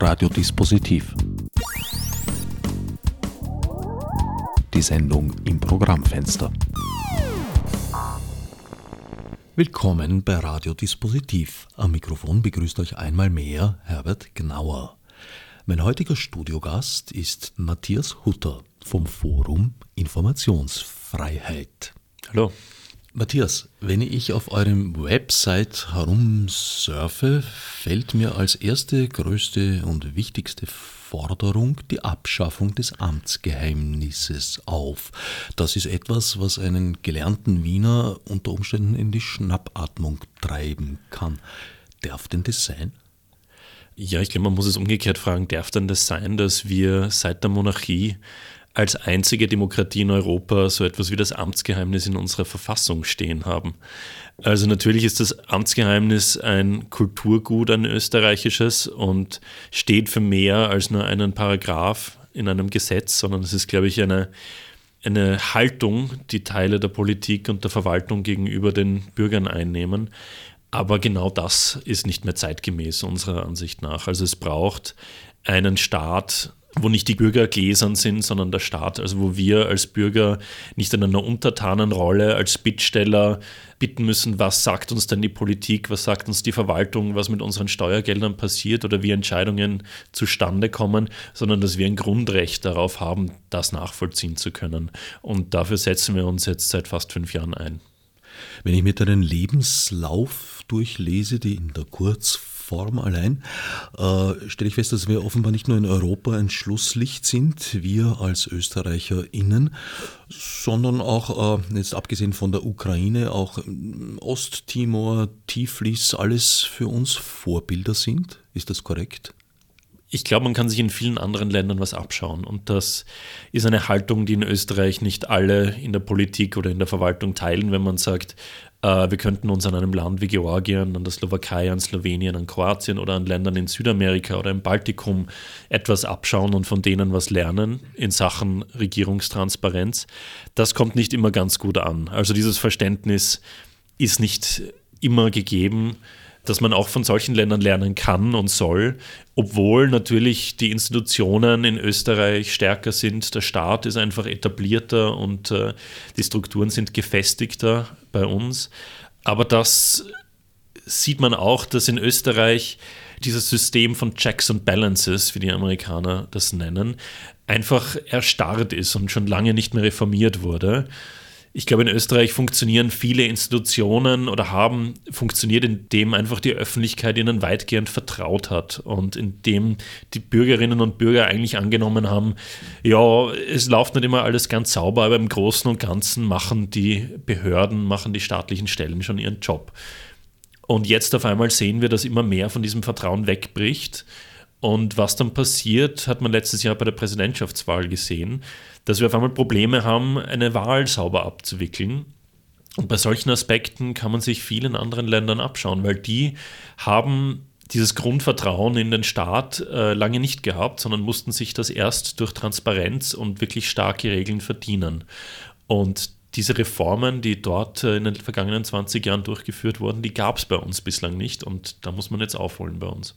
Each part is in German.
Radiodispositiv. Die Sendung im Programmfenster. Willkommen bei Radiodispositiv. Am Mikrofon begrüßt euch einmal mehr Herbert Gnauer. Mein heutiger Studiogast ist Matthias Hutter vom Forum Informationsfreiheit. Hallo. Matthias, wenn ich auf eurem Website herumsurfe, fällt mir als erste, größte und wichtigste Forderung die Abschaffung des Amtsgeheimnisses auf. Das ist etwas, was einen gelernten Wiener unter Umständen in die Schnappatmung treiben kann. Darf denn das sein? Ja, ich glaube, man muss es umgekehrt fragen, darf denn das sein, dass wir seit der Monarchie als einzige Demokratie in Europa so etwas wie das Amtsgeheimnis in unserer Verfassung stehen haben. Also natürlich ist das Amtsgeheimnis ein Kulturgut, ein österreichisches und steht für mehr als nur einen Paragraph in einem Gesetz, sondern es ist, glaube ich, eine, eine Haltung, die Teile der Politik und der Verwaltung gegenüber den Bürgern einnehmen. Aber genau das ist nicht mehr zeitgemäß unserer Ansicht nach. Also es braucht einen Staat, wo nicht die Bürger gläsern sind, sondern der Staat, also wo wir als Bürger nicht in einer Untertanenrolle als Bittsteller bitten müssen, was sagt uns denn die Politik, was sagt uns die Verwaltung, was mit unseren Steuergeldern passiert oder wie Entscheidungen zustande kommen, sondern dass wir ein Grundrecht darauf haben, das nachvollziehen zu können. Und dafür setzen wir uns jetzt seit fast fünf Jahren ein. Wenn ich mir deinen Lebenslauf durchlese, die in der Kurz Form allein, äh, stelle ich fest, dass wir offenbar nicht nur in Europa ein Schlusslicht sind, wir als ÖsterreicherInnen, sondern auch, äh, jetzt abgesehen von der Ukraine, auch Osttimor, Tiflis, alles für uns Vorbilder sind. Ist das korrekt? Ich glaube, man kann sich in vielen anderen Ländern was abschauen. Und das ist eine Haltung, die in Österreich nicht alle in der Politik oder in der Verwaltung teilen, wenn man sagt, äh, wir könnten uns an einem Land wie Georgien, an der Slowakei, an Slowenien, an Kroatien oder an Ländern in Südamerika oder im Baltikum etwas abschauen und von denen was lernen in Sachen Regierungstransparenz. Das kommt nicht immer ganz gut an. Also dieses Verständnis ist nicht immer gegeben dass man auch von solchen Ländern lernen kann und soll, obwohl natürlich die Institutionen in Österreich stärker sind, der Staat ist einfach etablierter und äh, die Strukturen sind gefestigter bei uns. Aber das sieht man auch, dass in Österreich dieses System von Checks and Balances, wie die Amerikaner das nennen, einfach erstarrt ist und schon lange nicht mehr reformiert wurde ich glaube, in Österreich funktionieren viele Institutionen oder haben funktioniert, indem einfach die Öffentlichkeit ihnen weitgehend vertraut hat und indem die Bürgerinnen und Bürger eigentlich angenommen haben, ja, es läuft nicht immer alles ganz sauber, aber im Großen und Ganzen machen die Behörden, machen die staatlichen Stellen schon ihren Job. Und jetzt auf einmal sehen wir, dass immer mehr von diesem Vertrauen wegbricht. Und was dann passiert, hat man letztes Jahr bei der Präsidentschaftswahl gesehen dass wir auf einmal Probleme haben, eine Wahl sauber abzuwickeln. Und bei solchen Aspekten kann man sich vielen anderen Ländern abschauen, weil die haben dieses Grundvertrauen in den Staat äh, lange nicht gehabt, sondern mussten sich das erst durch Transparenz und wirklich starke Regeln verdienen. Und diese Reformen, die dort äh, in den vergangenen 20 Jahren durchgeführt wurden, die gab es bei uns bislang nicht und da muss man jetzt aufholen bei uns.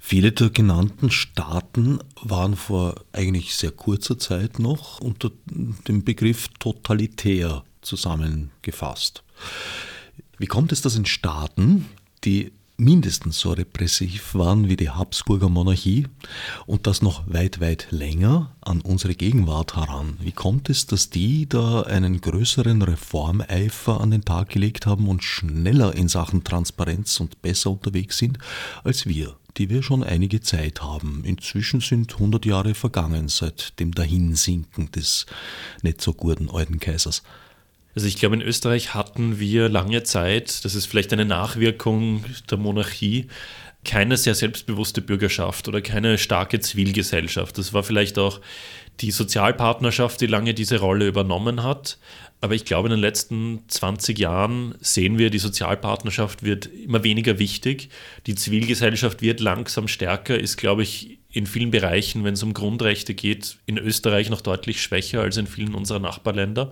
Viele der genannten Staaten waren vor eigentlich sehr kurzer Zeit noch unter dem Begriff totalitär zusammengefasst. Wie kommt es, dass in Staaten, die mindestens so repressiv waren wie die Habsburger Monarchie und das noch weit, weit länger an unsere Gegenwart heran. Wie kommt es, dass die da einen größeren Reformeifer an den Tag gelegt haben und schneller in Sachen Transparenz und besser unterwegs sind als wir? Die wir schon einige Zeit haben. Inzwischen sind 100 Jahre vergangen seit dem Dahinsinken des nicht so guten alten Kaisers. Also ich glaube, in Österreich hatten wir lange Zeit, das ist vielleicht eine Nachwirkung der Monarchie, keine sehr selbstbewusste Bürgerschaft oder keine starke Zivilgesellschaft. Das war vielleicht auch die Sozialpartnerschaft, die lange diese Rolle übernommen hat. Aber ich glaube, in den letzten 20 Jahren sehen wir, die Sozialpartnerschaft wird immer weniger wichtig. Die Zivilgesellschaft wird langsam stärker, ist, glaube ich, in vielen Bereichen, wenn es um Grundrechte geht, in Österreich noch deutlich schwächer als in vielen unserer Nachbarländer.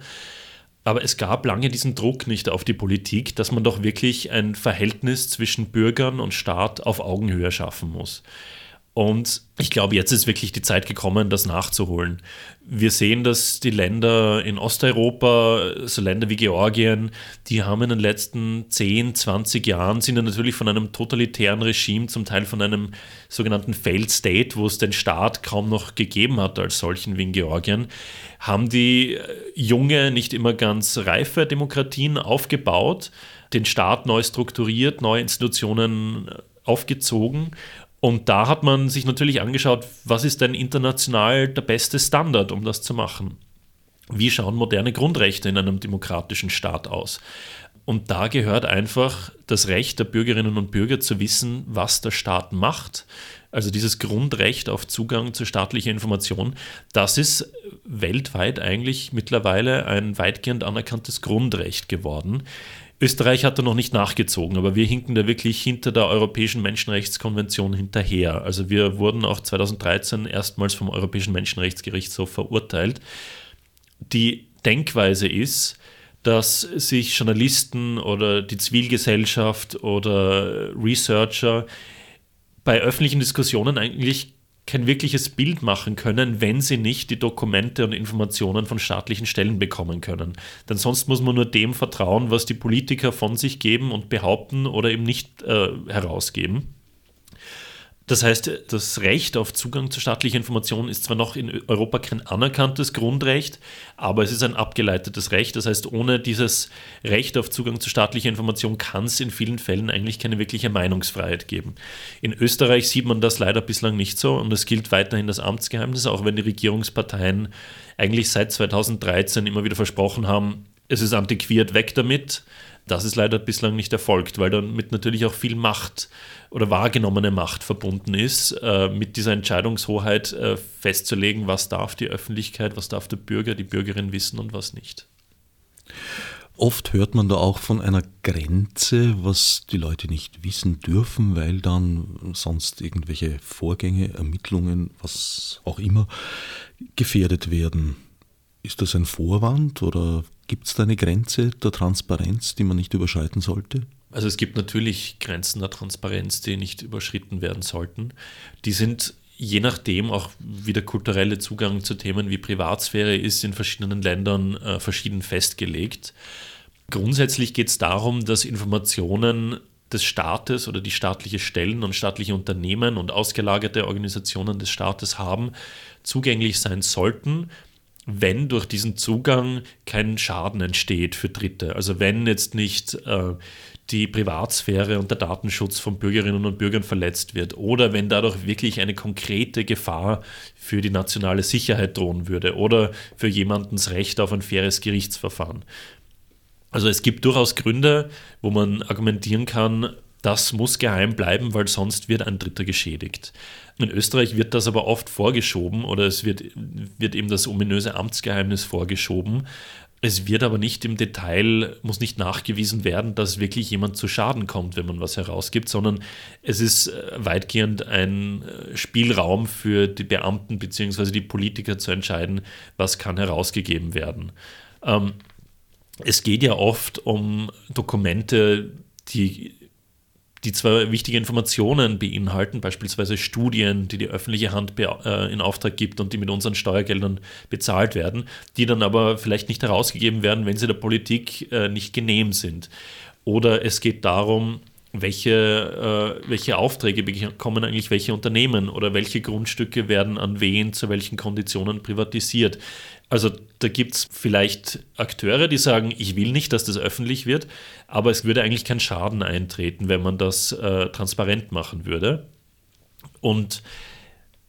Aber es gab lange diesen Druck nicht auf die Politik, dass man doch wirklich ein Verhältnis zwischen Bürgern und Staat auf Augenhöhe schaffen muss. Und ich glaube, jetzt ist wirklich die Zeit gekommen, das nachzuholen. Wir sehen, dass die Länder in Osteuropa, so Länder wie Georgien, die haben in den letzten 10, 20 Jahren, sind ja natürlich von einem totalitären Regime, zum Teil von einem sogenannten Failed State, wo es den Staat kaum noch gegeben hat als solchen wie in Georgien, haben die junge, nicht immer ganz reife Demokratien aufgebaut, den Staat neu strukturiert, neue Institutionen aufgezogen und da hat man sich natürlich angeschaut, was ist denn international der beste Standard, um das zu machen? Wie schauen moderne Grundrechte in einem demokratischen Staat aus? Und da gehört einfach das Recht der Bürgerinnen und Bürger zu wissen, was der Staat macht. Also dieses Grundrecht auf Zugang zu staatlicher Information, das ist weltweit eigentlich mittlerweile ein weitgehend anerkanntes Grundrecht geworden. Österreich hat da noch nicht nachgezogen, aber wir hinken da wirklich hinter der Europäischen Menschenrechtskonvention hinterher. Also wir wurden auch 2013 erstmals vom Europäischen Menschenrechtsgerichtshof verurteilt. Die Denkweise ist, dass sich Journalisten oder die Zivilgesellschaft oder Researcher bei öffentlichen Diskussionen eigentlich kein wirkliches Bild machen können, wenn sie nicht die Dokumente und Informationen von staatlichen Stellen bekommen können. Denn sonst muss man nur dem vertrauen, was die Politiker von sich geben und behaupten oder eben nicht äh, herausgeben. Das heißt, das Recht auf Zugang zu staatlicher Information ist zwar noch in Europa kein anerkanntes Grundrecht, aber es ist ein abgeleitetes Recht. Das heißt, ohne dieses Recht auf Zugang zu staatlicher Information kann es in vielen Fällen eigentlich keine wirkliche Meinungsfreiheit geben. In Österreich sieht man das leider bislang nicht so und es gilt weiterhin das Amtsgeheimnis, auch wenn die Regierungsparteien eigentlich seit 2013 immer wieder versprochen haben, es ist antiquiert, weg damit. Das ist leider bislang nicht erfolgt, weil damit natürlich auch viel Macht oder wahrgenommene Macht verbunden ist, äh, mit dieser Entscheidungshoheit äh, festzulegen, was darf die Öffentlichkeit, was darf der Bürger, die Bürgerin wissen und was nicht. Oft hört man da auch von einer Grenze, was die Leute nicht wissen dürfen, weil dann sonst irgendwelche Vorgänge, Ermittlungen, was auch immer, gefährdet werden. Ist das ein Vorwand oder gibt es da eine Grenze der Transparenz, die man nicht überschreiten sollte? Also es gibt natürlich Grenzen der Transparenz, die nicht überschritten werden sollten. Die sind je nachdem auch wie der kulturelle Zugang zu Themen wie Privatsphäre ist in verschiedenen Ländern äh, verschieden festgelegt. Grundsätzlich geht es darum, dass Informationen des Staates oder die staatliche Stellen und staatliche Unternehmen und ausgelagerte Organisationen des Staates haben, zugänglich sein sollten wenn durch diesen Zugang kein Schaden entsteht für Dritte. Also wenn jetzt nicht äh, die Privatsphäre und der Datenschutz von Bürgerinnen und Bürgern verletzt wird oder wenn dadurch wirklich eine konkrete Gefahr für die nationale Sicherheit drohen würde oder für jemandens Recht auf ein faires Gerichtsverfahren. Also es gibt durchaus Gründe, wo man argumentieren kann, das muss geheim bleiben, weil sonst wird ein Dritter geschädigt. In Österreich wird das aber oft vorgeschoben oder es wird, wird eben das ominöse Amtsgeheimnis vorgeschoben. Es wird aber nicht im Detail, muss nicht nachgewiesen werden, dass wirklich jemand zu Schaden kommt, wenn man was herausgibt, sondern es ist äh, weitgehend ein äh, Spielraum für die Beamten bzw. die Politiker zu entscheiden, was kann herausgegeben werden. Ähm, es geht ja oft um Dokumente, die die zwar wichtige Informationen beinhalten, beispielsweise Studien, die die öffentliche Hand äh, in Auftrag gibt und die mit unseren Steuergeldern bezahlt werden, die dann aber vielleicht nicht herausgegeben werden, wenn sie der Politik äh, nicht genehm sind. Oder es geht darum, welche, äh, welche Aufträge bekommen eigentlich welche Unternehmen oder welche Grundstücke werden an wen zu welchen Konditionen privatisiert. Also da gibt es vielleicht Akteure, die sagen, ich will nicht, dass das öffentlich wird, aber es würde eigentlich kein Schaden eintreten, wenn man das äh, transparent machen würde. Und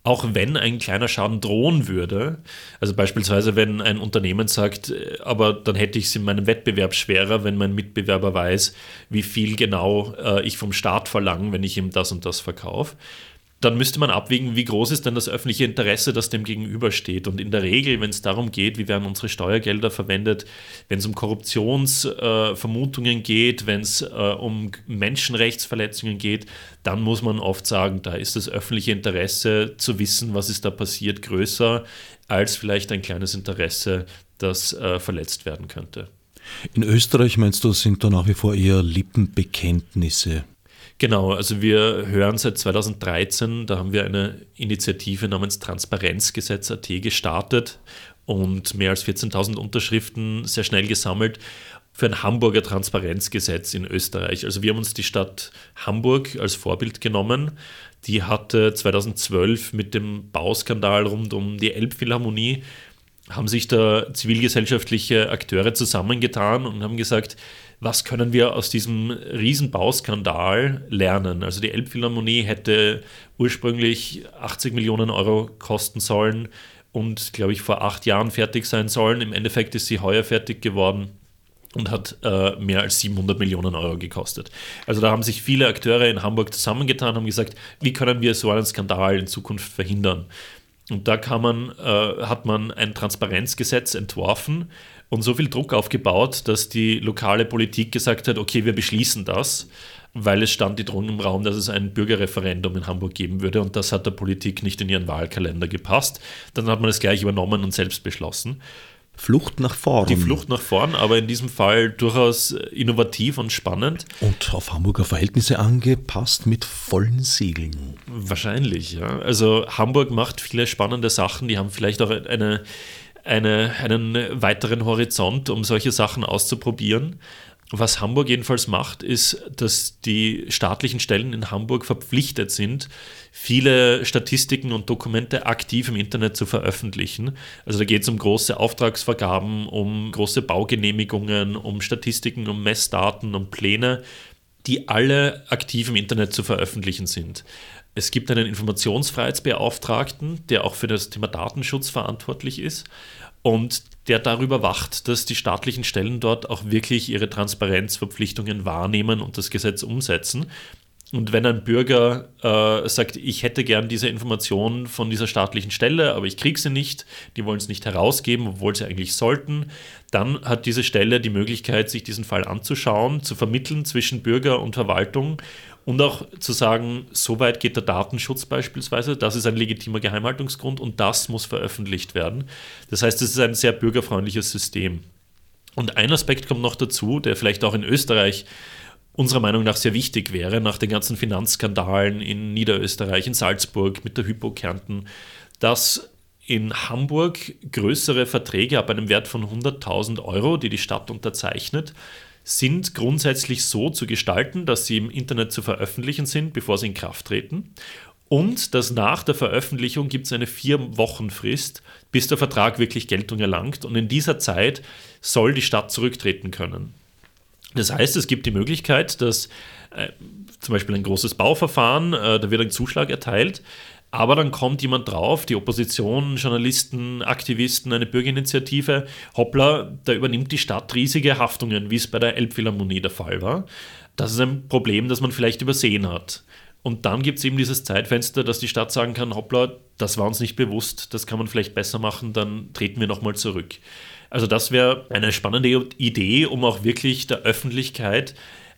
auch wenn ein kleiner Schaden drohen würde, also beispielsweise wenn ein Unternehmen sagt, äh, aber dann hätte ich es in meinem Wettbewerb schwerer, wenn mein Mitbewerber weiß, wie viel genau äh, ich vom Staat verlange, wenn ich ihm das und das verkaufe, dann müsste man abwägen, wie groß ist denn das öffentliche Interesse, das dem gegenübersteht. Und in der Regel, wenn es darum geht, wie werden unsere Steuergelder verwendet, wenn es um Korruptionsvermutungen äh, geht, wenn es äh, um Menschenrechtsverletzungen geht, dann muss man oft sagen, da ist das öffentliche Interesse zu wissen, was ist da passiert, größer als vielleicht ein kleines Interesse, das äh, verletzt werden könnte. In Österreich meinst du, sind da nach wie vor eher Lippenbekenntnisse Genau, also wir hören seit 2013, da haben wir eine Initiative namens Transparenzgesetz.at gestartet und mehr als 14.000 Unterschriften sehr schnell gesammelt für ein Hamburger Transparenzgesetz in Österreich. Also wir haben uns die Stadt Hamburg als Vorbild genommen. Die hatte 2012 mit dem Bauskandal rund um die Elbphilharmonie haben sich da zivilgesellschaftliche Akteure zusammengetan und haben gesagt, was können wir aus diesem Riesenbauskandal lernen? Also die Elbphilharmonie hätte ursprünglich 80 Millionen Euro kosten sollen und, glaube ich, vor acht Jahren fertig sein sollen. Im Endeffekt ist sie heuer fertig geworden und hat äh, mehr als 700 Millionen Euro gekostet. Also da haben sich viele Akteure in Hamburg zusammengetan, haben gesagt, wie können wir so einen Skandal in Zukunft verhindern? Und da man, äh, hat man ein Transparenzgesetz entworfen und so viel Druck aufgebaut, dass die lokale Politik gesagt hat, okay, wir beschließen das, weil es stand die Drohung im Raum, dass es ein Bürgerreferendum in Hamburg geben würde und das hat der Politik nicht in ihren Wahlkalender gepasst. Dann hat man es gleich übernommen und selbst beschlossen. Flucht nach vorn. Die Flucht nach vorn, aber in diesem Fall durchaus innovativ und spannend. Und auf Hamburger Verhältnisse angepasst mit vollen Siegeln. Wahrscheinlich, ja. Also Hamburg macht viele spannende Sachen, die haben vielleicht auch eine, eine, einen weiteren Horizont, um solche Sachen auszuprobieren. Was Hamburg jedenfalls macht, ist, dass die staatlichen Stellen in Hamburg verpflichtet sind, viele Statistiken und Dokumente aktiv im Internet zu veröffentlichen. Also da geht es um große Auftragsvergaben, um große Baugenehmigungen, um Statistiken, um Messdaten, um Pläne, die alle aktiv im Internet zu veröffentlichen sind. Es gibt einen Informationsfreiheitsbeauftragten, der auch für das Thema Datenschutz verantwortlich ist und der darüber wacht, dass die staatlichen Stellen dort auch wirklich ihre Transparenzverpflichtungen wahrnehmen und das Gesetz umsetzen. Und wenn ein Bürger äh, sagt, ich hätte gern diese Information von dieser staatlichen Stelle, aber ich kriege sie nicht, die wollen es nicht herausgeben, obwohl sie eigentlich sollten, dann hat diese Stelle die Möglichkeit, sich diesen Fall anzuschauen, zu vermitteln zwischen Bürger und Verwaltung und auch zu sagen, so weit geht der Datenschutz beispielsweise, das ist ein legitimer Geheimhaltungsgrund und das muss veröffentlicht werden. Das heißt, es ist ein sehr bürgerfreundliches System. Und ein Aspekt kommt noch dazu, der vielleicht auch in Österreich unserer Meinung nach sehr wichtig wäre, nach den ganzen Finanzskandalen in Niederösterreich, in Salzburg mit der Hypo Kärnten, dass in Hamburg größere Verträge ab einem Wert von 100.000 Euro, die die Stadt unterzeichnet, sind grundsätzlich so zu gestalten, dass sie im Internet zu veröffentlichen sind, bevor sie in Kraft treten. Und dass nach der Veröffentlichung gibt es eine vier Wochen Frist, bis der Vertrag wirklich Geltung erlangt. Und in dieser Zeit soll die Stadt zurücktreten können. Das heißt, es gibt die Möglichkeit, dass äh, zum Beispiel ein großes Bauverfahren, äh, da wird ein Zuschlag erteilt, aber dann kommt jemand drauf, die Opposition, Journalisten, Aktivisten, eine Bürgerinitiative, hoppla, da übernimmt die Stadt riesige Haftungen, wie es bei der Elbphilharmonie der Fall war. Das ist ein Problem, das man vielleicht übersehen hat. Und dann gibt es eben dieses Zeitfenster, dass die Stadt sagen kann, hoppla, das war uns nicht bewusst, das kann man vielleicht besser machen, dann treten wir nochmal zurück. Also das wäre eine spannende Idee, um auch wirklich der Öffentlichkeit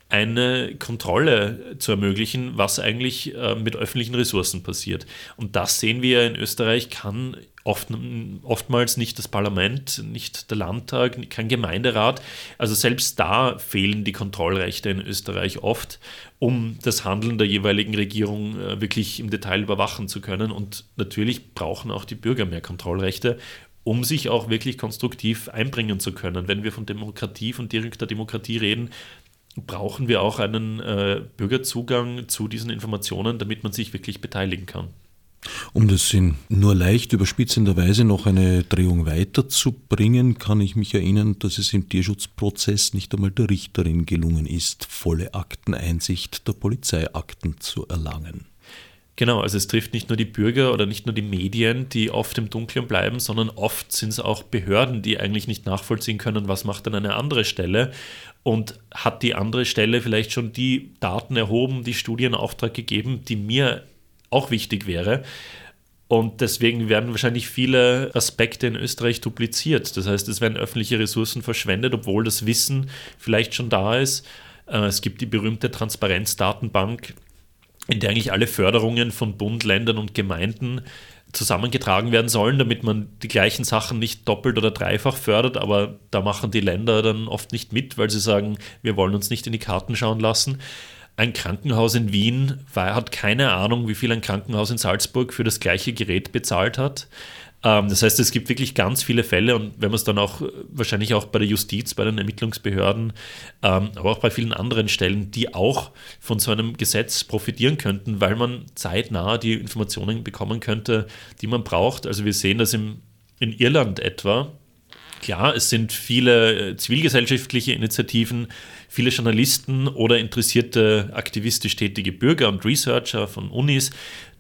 eine Kontrolle zu ermöglichen, was eigentlich äh, mit öffentlichen Ressourcen passiert. Und das sehen wir in Österreich, kann oft, oftmals nicht das Parlament, nicht der Landtag, kein Gemeinderat. Also selbst da fehlen die Kontrollrechte in Österreich oft, um das Handeln der jeweiligen Regierung äh, wirklich im Detail überwachen zu können. Und natürlich brauchen auch die Bürger mehr Kontrollrechte, um sich auch wirklich konstruktiv einbringen zu können. Wenn wir von Demokratie, von direkter Demokratie reden, brauchen wir auch einen äh, Bürgerzugang zu diesen Informationen, damit man sich wirklich beteiligen kann. Um das in nur leicht überspitzender Weise noch eine Drehung weiterzubringen, kann ich mich erinnern, dass es im Tierschutzprozess nicht einmal der Richterin gelungen ist, volle Akteneinsicht der Polizeiakten zu erlangen. Genau, also es trifft nicht nur die Bürger oder nicht nur die Medien, die oft im Dunkeln bleiben, sondern oft sind es auch Behörden, die eigentlich nicht nachvollziehen können, was macht denn eine andere Stelle und hat die andere Stelle vielleicht schon die Daten erhoben, die Studienauftrag gegeben, die mir auch wichtig wäre. Und deswegen werden wahrscheinlich viele Aspekte in Österreich dupliziert. Das heißt, es werden öffentliche Ressourcen verschwendet, obwohl das Wissen vielleicht schon da ist. Äh, es gibt die berühmte Transparenzdatenbank, in der eigentlich alle Förderungen von Bund, Ländern und Gemeinden zusammengetragen werden sollen, damit man die gleichen Sachen nicht doppelt oder dreifach fördert, aber da machen die Länder dann oft nicht mit, weil sie sagen, wir wollen uns nicht in die Karten schauen lassen. ein Krankenhaus in Wien hat keine Ahnung, wie viel ein Krankenhaus in Salzburg für das gleiche Gerät bezahlt hat. Ähm, das heißt, es gibt wirklich ganz viele Fälle und wenn man es dann auch wahrscheinlich auch bei der Justiz, bei den Ermittlungsbehörden, ähm, aber auch bei vielen anderen Stellen, die auch von so einem Gesetz profitieren könnten, weil man zeitnah die Informationen bekommen könnte, die man braucht. Also wir sehen das im, in Irland etwa. Klar, es sind viele äh, zivilgesellschaftliche Initiativen, viele Journalisten oder interessierte aktivistisch tätige Bürger und Researcher von Unis,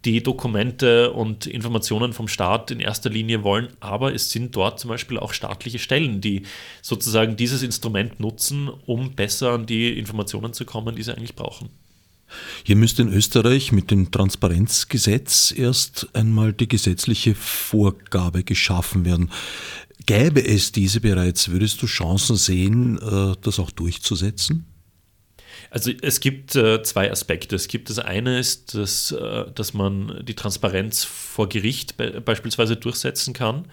die Dokumente und Informationen vom Staat in erster Linie wollen, aber es sind dort zum Beispiel auch staatliche Stellen, die sozusagen dieses Instrument nutzen, um besser an die Informationen zu kommen, die sie eigentlich brauchen. Hier müsste in Österreich mit dem Transparenzgesetz erst einmal die gesetzliche Vorgabe geschaffen werden. Gäbe es diese bereits, würdest du Chancen sehen, äh, das auch durchzusetzen? Also es gibt äh, zwei Aspekte. Es gibt das eine ist, dass, äh, dass man die Transparenz vor Gericht be beispielsweise durchsetzen kann.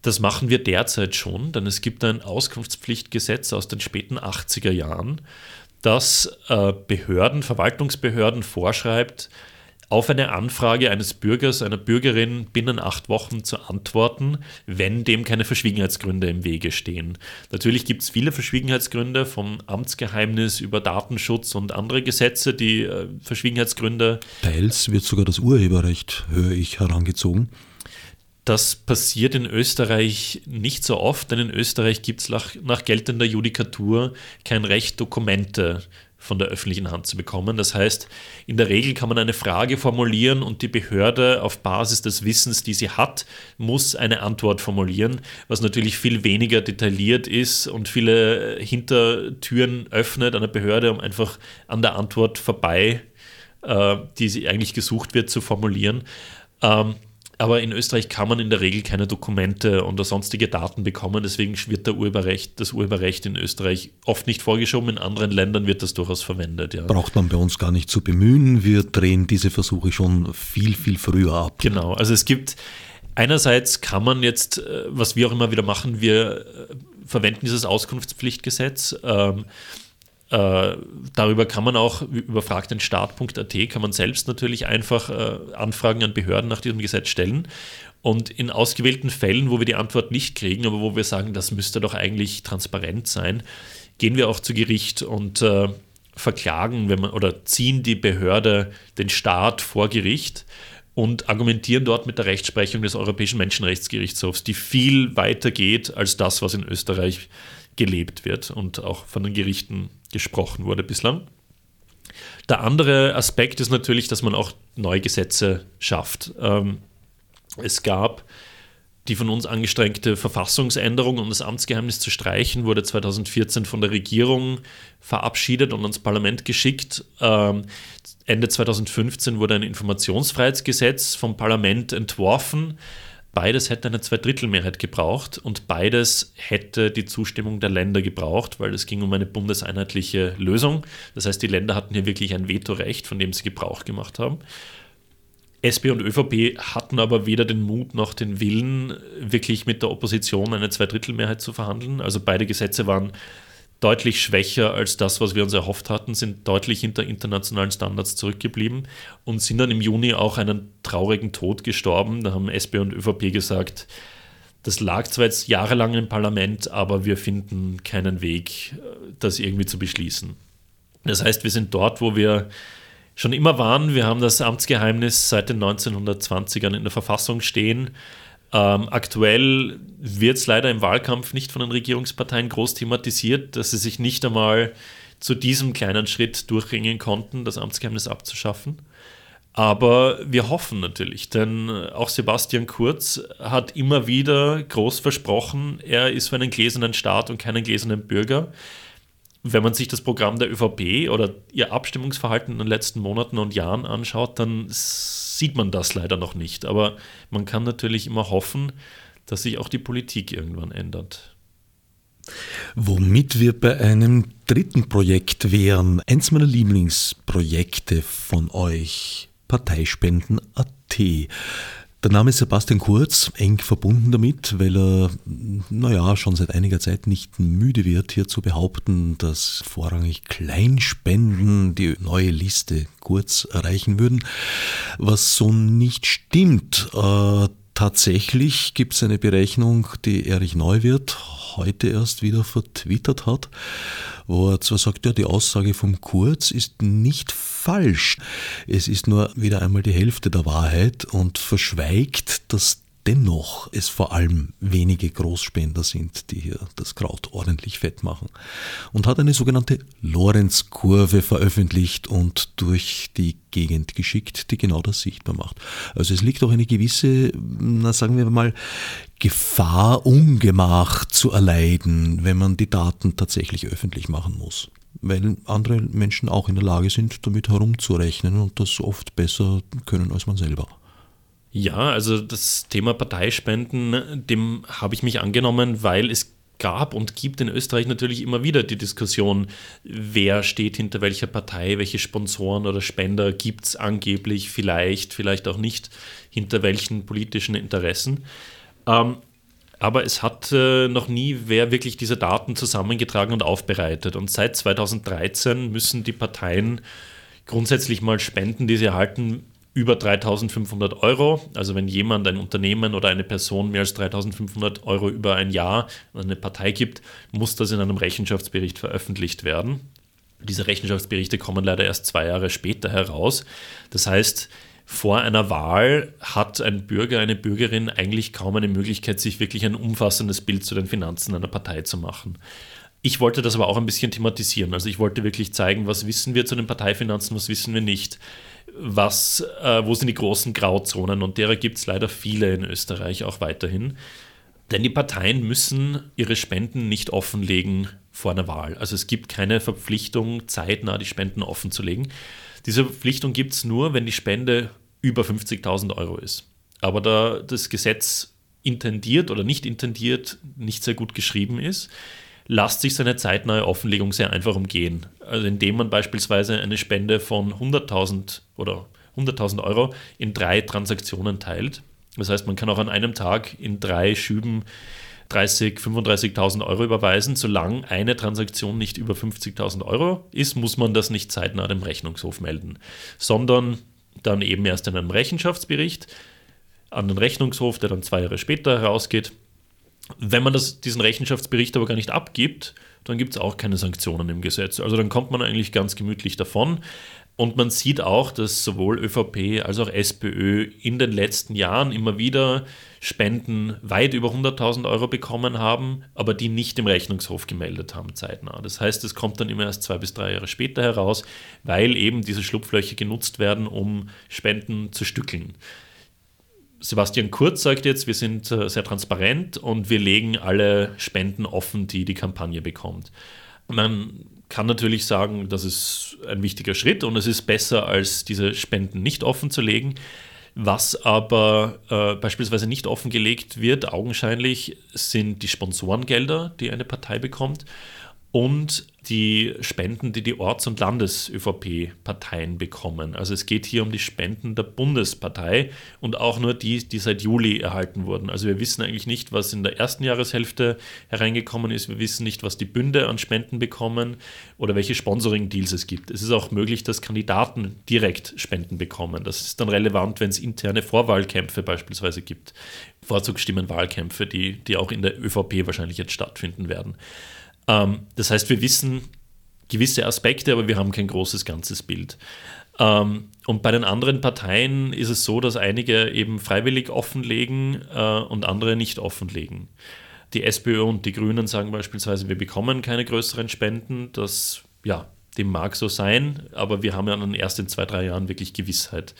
Das machen wir derzeit schon, denn es gibt ein Auskunftspflichtgesetz aus den späten 80er Jahren, das äh, Behörden, Verwaltungsbehörden vorschreibt, auf eine Anfrage eines Bürgers, einer Bürgerin binnen acht Wochen zu antworten, wenn dem keine Verschwiegenheitsgründe im Wege stehen. Natürlich gibt es viele Verschwiegenheitsgründe, vom Amtsgeheimnis über Datenschutz und andere Gesetze, die äh, Verschwiegenheitsgründe. Teils wird sogar das Urheberrecht, höre ich, herangezogen. Das passiert in Österreich nicht so oft, denn in Österreich gibt es nach, nach geltender Judikatur kein Recht, Dokumente von der öffentlichen Hand zu bekommen. Das heißt, in der Regel kann man eine Frage formulieren und die Behörde auf Basis des Wissens, die sie hat, muss eine Antwort formulieren, was natürlich viel weniger detailliert ist und viele Hintertüren öffnet einer Behörde, um einfach an der Antwort vorbei, äh, die sie eigentlich gesucht wird, zu formulieren. Ähm, aber in Österreich kann man in der Regel keine Dokumente oder sonstige Daten bekommen. Deswegen wird der Urheberrecht, das Urheberrecht in Österreich oft nicht vorgeschoben. In anderen Ländern wird das durchaus verwendet. Ja. Braucht man bei uns gar nicht zu bemühen. Wir drehen diese Versuche schon viel, viel früher ab. Genau. Also es gibt einerseits kann man jetzt, äh, was wir auch immer wieder machen, wir äh, verwenden dieses Auskunftspflichtgesetz. Ähm, äh, darüber kann man auch über fragdenstaat.at kann man selbst natürlich einfach äh, Anfragen an Behörden nach diesem Gesetz stellen. Und in ausgewählten Fällen, wo wir die Antwort nicht kriegen, aber wo wir sagen, das müsste doch eigentlich transparent sein, gehen wir auch zu Gericht und äh, verklagen, wenn man oder ziehen die Behörde den Staat vor Gericht und argumentieren dort mit der Rechtsprechung des Europäischen Menschenrechtsgerichtshofs, die viel weiter geht als das, was in Österreich gelebt wird und auch von den Gerichten gesprochen wurde bislang. Der andere Aspekt ist natürlich, dass man auch neue Gesetze schafft. Ähm, es gab die von uns angestrengte Verfassungsänderung, um das Amtsgeheimnis zu streichen, wurde 2014 von der Regierung verabschiedet und ans Parlament geschickt. Ähm, Ende 2015 wurde ein Informationsfreiheitsgesetz vom Parlament entworfen. Beides hätte eine Zweidrittelmehrheit gebraucht und beides hätte die Zustimmung der Länder gebraucht, weil es ging um eine bundeseinheitliche Lösung. Das heißt, die Länder hatten hier wirklich ein Vetorecht, von dem sie Gebrauch gemacht haben. SP und ÖVP hatten aber weder den Mut noch den Willen, wirklich mit der Opposition eine Zweidrittelmehrheit zu verhandeln. Also beide Gesetze waren deutlich schwächer als das, was wir uns erhofft hatten, sind deutlich hinter internationalen Standards zurückgeblieben und sind dann im Juni auch einen traurigen Tod gestorben. Da haben SP und ÖVP gesagt, das lag zwar jetzt jahrelang im Parlament, aber wir finden keinen Weg, das irgendwie zu beschließen. Das heißt, wir sind dort, wo wir schon immer waren. Wir haben das Amtsgeheimnis seit den 1920ern in der Verfassung stehen. Ähm, aktuell wird es leider im Wahlkampf nicht von den Regierungsparteien groß thematisiert, dass sie sich nicht einmal zu diesem kleinen Schritt durchringen konnten, das Amtsgeheimnis abzuschaffen. Aber wir hoffen natürlich, denn auch Sebastian Kurz hat immer wieder groß versprochen, er ist für einen gläsernen Staat und keinen gläsernen Bürger. Wenn man sich das Programm der ÖVP oder ihr Abstimmungsverhalten in den letzten Monaten und Jahren anschaut, dann sieht man das leider noch nicht. Aber man kann natürlich immer hoffen, dass sich auch die Politik irgendwann ändert. Womit wir bei einem dritten Projekt wären, eins meiner Lieblingsprojekte von euch, Parteispenden.at. Der Name Sebastian Kurz, eng verbunden damit, weil er, naja, schon seit einiger Zeit nicht müde wird, hier zu behaupten, dass vorrangig Kleinspenden die neue Liste Kurz erreichen würden, was so nicht stimmt. Äh, tatsächlich gibt es eine Berechnung, die Erich Neuwirth heute erst wieder vertwittert hat, wo er zwar sagt, ja, die Aussage vom Kurz ist nicht falsch, es ist nur wieder einmal die Hälfte der Wahrheit und verschweigt, dass dennoch es vor allem wenige Großspender sind, die hier das Kraut ordentlich fett machen. Und hat eine sogenannte Lorenz-Kurve veröffentlicht und durch die Gegend geschickt, die genau das sichtbar macht. Also es liegt auch eine gewisse, na sagen wir mal, Gefahr, Ungemach zu erleiden, wenn man die Daten tatsächlich öffentlich machen muss. Weil andere Menschen auch in der Lage sind, damit herumzurechnen und das oft besser können als man selber. Ja, also das Thema Parteispenden, dem habe ich mich angenommen, weil es gab und gibt in Österreich natürlich immer wieder die Diskussion, wer steht hinter welcher Partei, welche Sponsoren oder Spender gibt es angeblich, vielleicht, vielleicht auch nicht, hinter welchen politischen Interessen. Ähm, aber es hat äh, noch nie wer wirklich diese Daten zusammengetragen und aufbereitet. Und seit 2013 müssen die Parteien grundsätzlich mal Spenden, die sie erhalten, über 3500 Euro. Also wenn jemand, ein Unternehmen oder eine Person mehr als 3500 Euro über ein Jahr an eine Partei gibt, muss das in einem Rechenschaftsbericht veröffentlicht werden. Diese Rechenschaftsberichte kommen leider erst zwei Jahre später heraus. Das heißt, vor einer Wahl hat ein Bürger, eine Bürgerin eigentlich kaum eine Möglichkeit, sich wirklich ein umfassendes Bild zu den Finanzen einer Partei zu machen. Ich wollte das aber auch ein bisschen thematisieren. Also ich wollte wirklich zeigen, was wissen wir zu den Parteifinanzen, was wissen wir nicht was, äh, wo sind die großen Grauzonen und derer gibt es leider viele in Österreich auch weiterhin. Denn die Parteien müssen ihre Spenden nicht offenlegen vor einer Wahl. Also es gibt keine Verpflichtung, zeitnah die Spenden offenzulegen. Diese Verpflichtung gibt es nur, wenn die Spende über 50.000 Euro ist. Aber da das Gesetz intendiert oder nicht intendiert nicht sehr gut geschrieben ist, lässt sich seine zeitnahe Offenlegung sehr einfach umgehen. Also indem man beispielsweise eine Spende von 100.000 oder 100.000 Euro in drei Transaktionen teilt. Das heißt, man kann auch an einem Tag in drei Schüben 30, 35.000 Euro überweisen. Solange eine Transaktion nicht über 50.000 Euro ist, muss man das nicht zeitnah dem Rechnungshof melden, sondern dann eben erst in einem Rechenschaftsbericht an den Rechnungshof, der dann zwei Jahre später herausgeht wenn man das, diesen Rechenschaftsbericht aber gar nicht abgibt, dann gibt es auch keine Sanktionen im Gesetz. Also dann kommt man eigentlich ganz gemütlich davon. Und man sieht auch, dass sowohl ÖVP als auch SPÖ in den letzten Jahren immer wieder Spenden weit über 100.000 Euro bekommen haben, aber die nicht im Rechnungshof gemeldet haben zeitnah. Das heißt, es kommt dann immer erst zwei bis drei Jahre später heraus, weil eben diese Schlupflöcher genutzt werden, um Spenden zu stückeln. Sebastian Kurz sagt jetzt, wir sind äh, sehr transparent und wir legen alle Spenden offen, die die Kampagne bekommt. Man kann natürlich sagen, das ist ein wichtiger Schritt und es ist besser, als diese Spenden nicht offen zu legen. Was aber äh, beispielsweise nicht offengelegt wird, augenscheinlich, sind die Sponsorengelder, die eine Partei bekommt und die Spenden, die die Orts- und Landes-ÖVP-Parteien bekommen. Also es geht hier um die Spenden der Bundespartei und auch nur die, die seit Juli erhalten wurden. Also wir wissen eigentlich nicht, was in der ersten Jahreshälfte hereingekommen ist. Wir wissen nicht, was die Bünde an Spenden bekommen oder welche Sponsoring-Deals es gibt. Es ist auch möglich, dass Kandidaten direkt Spenden bekommen. Das ist dann relevant, wenn es interne Vorwahlkämpfe beispielsweise gibt. Vorzugsstimmenwahlkämpfe, die, die auch in der ÖVP wahrscheinlich jetzt stattfinden werden. Ähm, das heißt, wir wissen gewisse Aspekte, aber wir haben kein großes ganzes Bild. Ähm, und bei den anderen Parteien ist es so, dass einige eben freiwillig offenlegen äh, und andere nicht offenlegen. Die SPÖ und die Grünen sagen beispielsweise, wir bekommen keine größeren Spenden. Das, ja, dem mag so sein, aber wir haben ja dann erst in zwei, drei Jahren wirklich Gewissheit,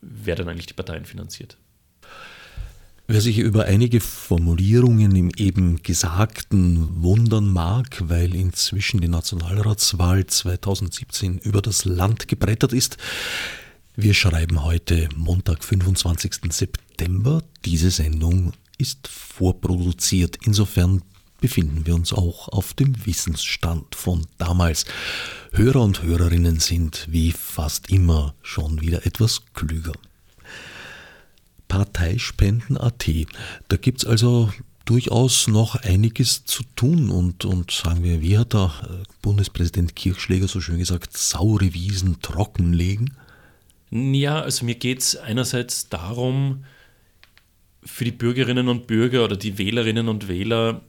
wer denn eigentlich die Parteien finanziert. Wer sich über einige Formulierungen im eben Gesagten wundern mag, weil inzwischen die Nationalratswahl 2017 über das Land gebrettert ist, wir schreiben heute Montag, 25. September. Diese Sendung ist vorproduziert. Insofern befinden wir uns auch auf dem Wissensstand von damals. Hörer und Hörerinnen sind wie fast immer schon wieder etwas klüger. Parteispenden.at. Da gibt es also durchaus noch einiges zu tun und, und sagen wir, wie hat der äh, Bundespräsident Kirchschläger so schön gesagt, saure Wiesen trockenlegen? Ja, also mir geht es einerseits darum, für die Bürgerinnen und Bürger oder die Wählerinnen und Wähler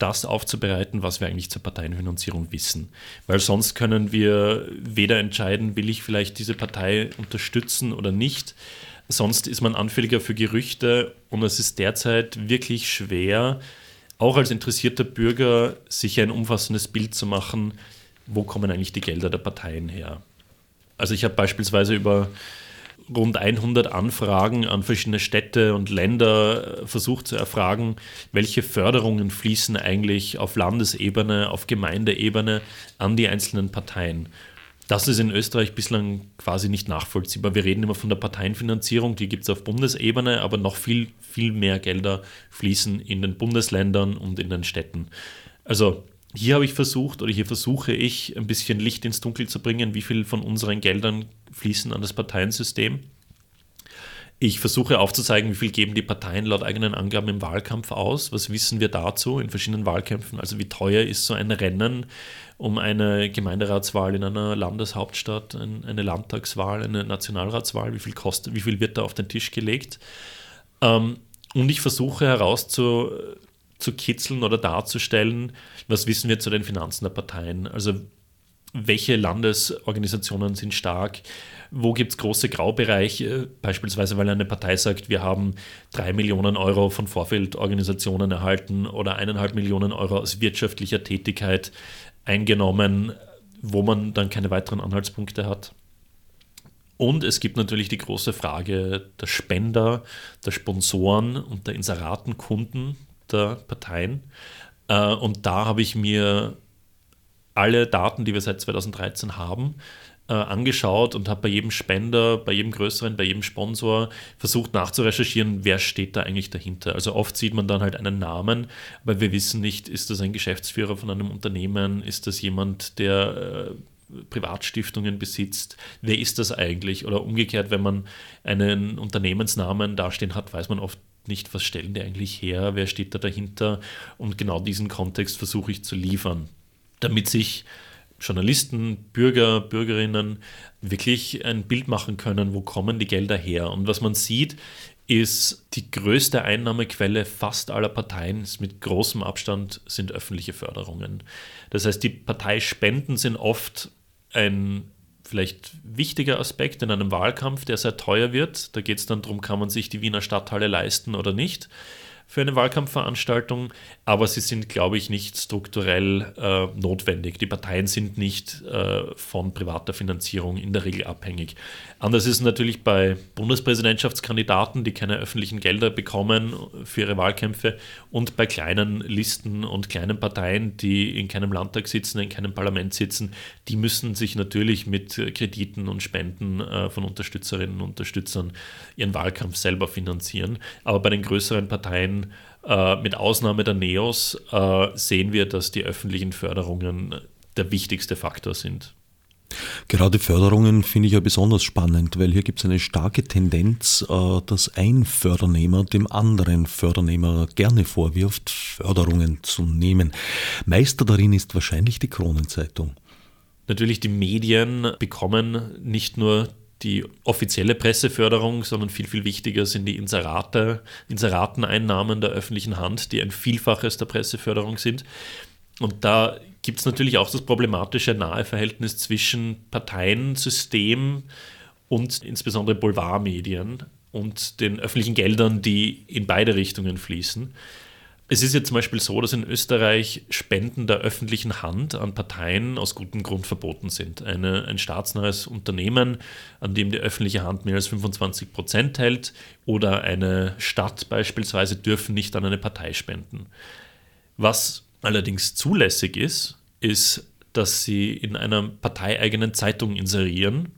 das aufzubereiten, was wir eigentlich zur Parteienfinanzierung wissen. Weil sonst können wir weder entscheiden, will ich vielleicht diese Partei unterstützen oder nicht. Sonst ist man anfälliger für Gerüchte und es ist derzeit wirklich schwer, auch als interessierter Bürger, sich ein umfassendes Bild zu machen, wo kommen eigentlich die Gelder der Parteien her. Also ich habe beispielsweise über rund 100 Anfragen an verschiedene Städte und Länder äh, versucht zu erfragen, welche Förderungen fließen eigentlich auf Landesebene, auf Gemeindeebene an die einzelnen Parteien. Das ist in Österreich bislang quasi nicht nachvollziehbar. Wir reden immer von der Parteienfinanzierung, die gibt es auf Bundesebene, aber noch viel, viel mehr Gelder fließen in den Bundesländern und in den Städten. Also hier habe ich versucht oder hier versuche ich ein bisschen Licht ins Dunkel zu bringen, wie viel von unseren Geldern fließen an das Parteiensystem. Ich versuche aufzuzeigen, wie viel geben die Parteien laut eigenen Angaben im Wahlkampf aus. Was wissen wir dazu in verschiedenen Wahlkämpfen? Also wie teuer ist so ein Rennen um eine Gemeinderatswahl in einer Landeshauptstadt, eine Landtagswahl, eine Nationalratswahl? Wie viel kostet, wie viel wird da auf den Tisch gelegt? Ähm, und ich versuche herauszu zu kitzeln oder darzustellen, was wissen wir zu den Finanzen der Parteien. Also welche Landesorganisationen sind stark, wo gibt es große Graubereiche, beispielsweise weil eine Partei sagt, wir haben drei Millionen Euro von Vorfeldorganisationen erhalten oder eineinhalb Millionen Euro aus wirtschaftlicher Tätigkeit eingenommen, wo man dann keine weiteren Anhaltspunkte hat. Und es gibt natürlich die große Frage der Spender, der Sponsoren und der Inseratenkunden der Parteien. Äh, und da habe ich mir alle Daten, die wir seit 2013 haben, äh, angeschaut und habe bei jedem Spender, bei jedem größeren, bei jedem Sponsor versucht nachzurecherchieren, wer steht da eigentlich dahinter. Also oft sieht man dann halt einen Namen, aber wir wissen nicht, ist das ein Geschäftsführer von einem Unternehmen, ist das jemand, der äh, Privatstiftungen besitzt, wer ist das eigentlich? Oder umgekehrt, wenn man einen Unternehmensnamen dastehen hat, weiß man oft nicht, was stellen die eigentlich her, wer steht da dahinter und genau diesen Kontext versuche ich zu liefern, damit sich Journalisten, Bürger, Bürgerinnen wirklich ein Bild machen können, wo kommen die Gelder her. Und was man sieht, ist die größte Einnahmequelle fast aller Parteien mit großem Abstand sind öffentliche Förderungen. Das heißt, die Parteispenden sind oft ein vielleicht wichtiger Aspekt in einem Wahlkampf, der sehr teuer wird. Da geht es dann darum, kann man sich die Wiener Stadthalle leisten oder nicht für eine Wahlkampfveranstaltung, aber sie sind, glaube ich, nicht strukturell äh, notwendig. Die Parteien sind nicht äh, von privater Finanzierung in der Regel abhängig. Anders ist es natürlich bei Bundespräsidentschaftskandidaten, die keine öffentlichen Gelder bekommen für ihre Wahlkämpfe und bei kleinen Listen und kleinen Parteien, die in keinem Landtag sitzen, in keinem Parlament sitzen, die müssen sich natürlich mit Krediten und Spenden äh, von Unterstützerinnen und Unterstützern ihren Wahlkampf selber finanzieren. Aber bei den größeren Parteien äh, mit Ausnahme der Neos äh, sehen wir, dass die öffentlichen Förderungen der wichtigste Faktor sind. Gerade Förderungen finde ich ja besonders spannend, weil hier gibt es eine starke Tendenz, äh, dass ein Fördernehmer dem anderen Fördernehmer gerne vorwirft, Förderungen zu nehmen. Meister darin ist wahrscheinlich die Kronenzeitung. Natürlich, die Medien bekommen nicht nur die offizielle Presseförderung, sondern viel, viel wichtiger sind die Inserate, Inserateneinnahmen der öffentlichen Hand, die ein Vielfaches der Presseförderung sind. Und da gibt es natürlich auch das problematische Naheverhältnis zwischen Parteiensystem und insbesondere Boulevardmedien und den öffentlichen Geldern, die in beide Richtungen fließen. Es ist jetzt zum Beispiel so, dass in Österreich Spenden der öffentlichen Hand an Parteien aus gutem Grund verboten sind. Eine, ein staatsnahes Unternehmen, an dem die öffentliche Hand mehr als 25 Prozent hält, oder eine Stadt beispielsweise dürfen nicht an eine Partei spenden. Was allerdings zulässig ist, ist, dass sie in einer parteieigenen Zeitung inserieren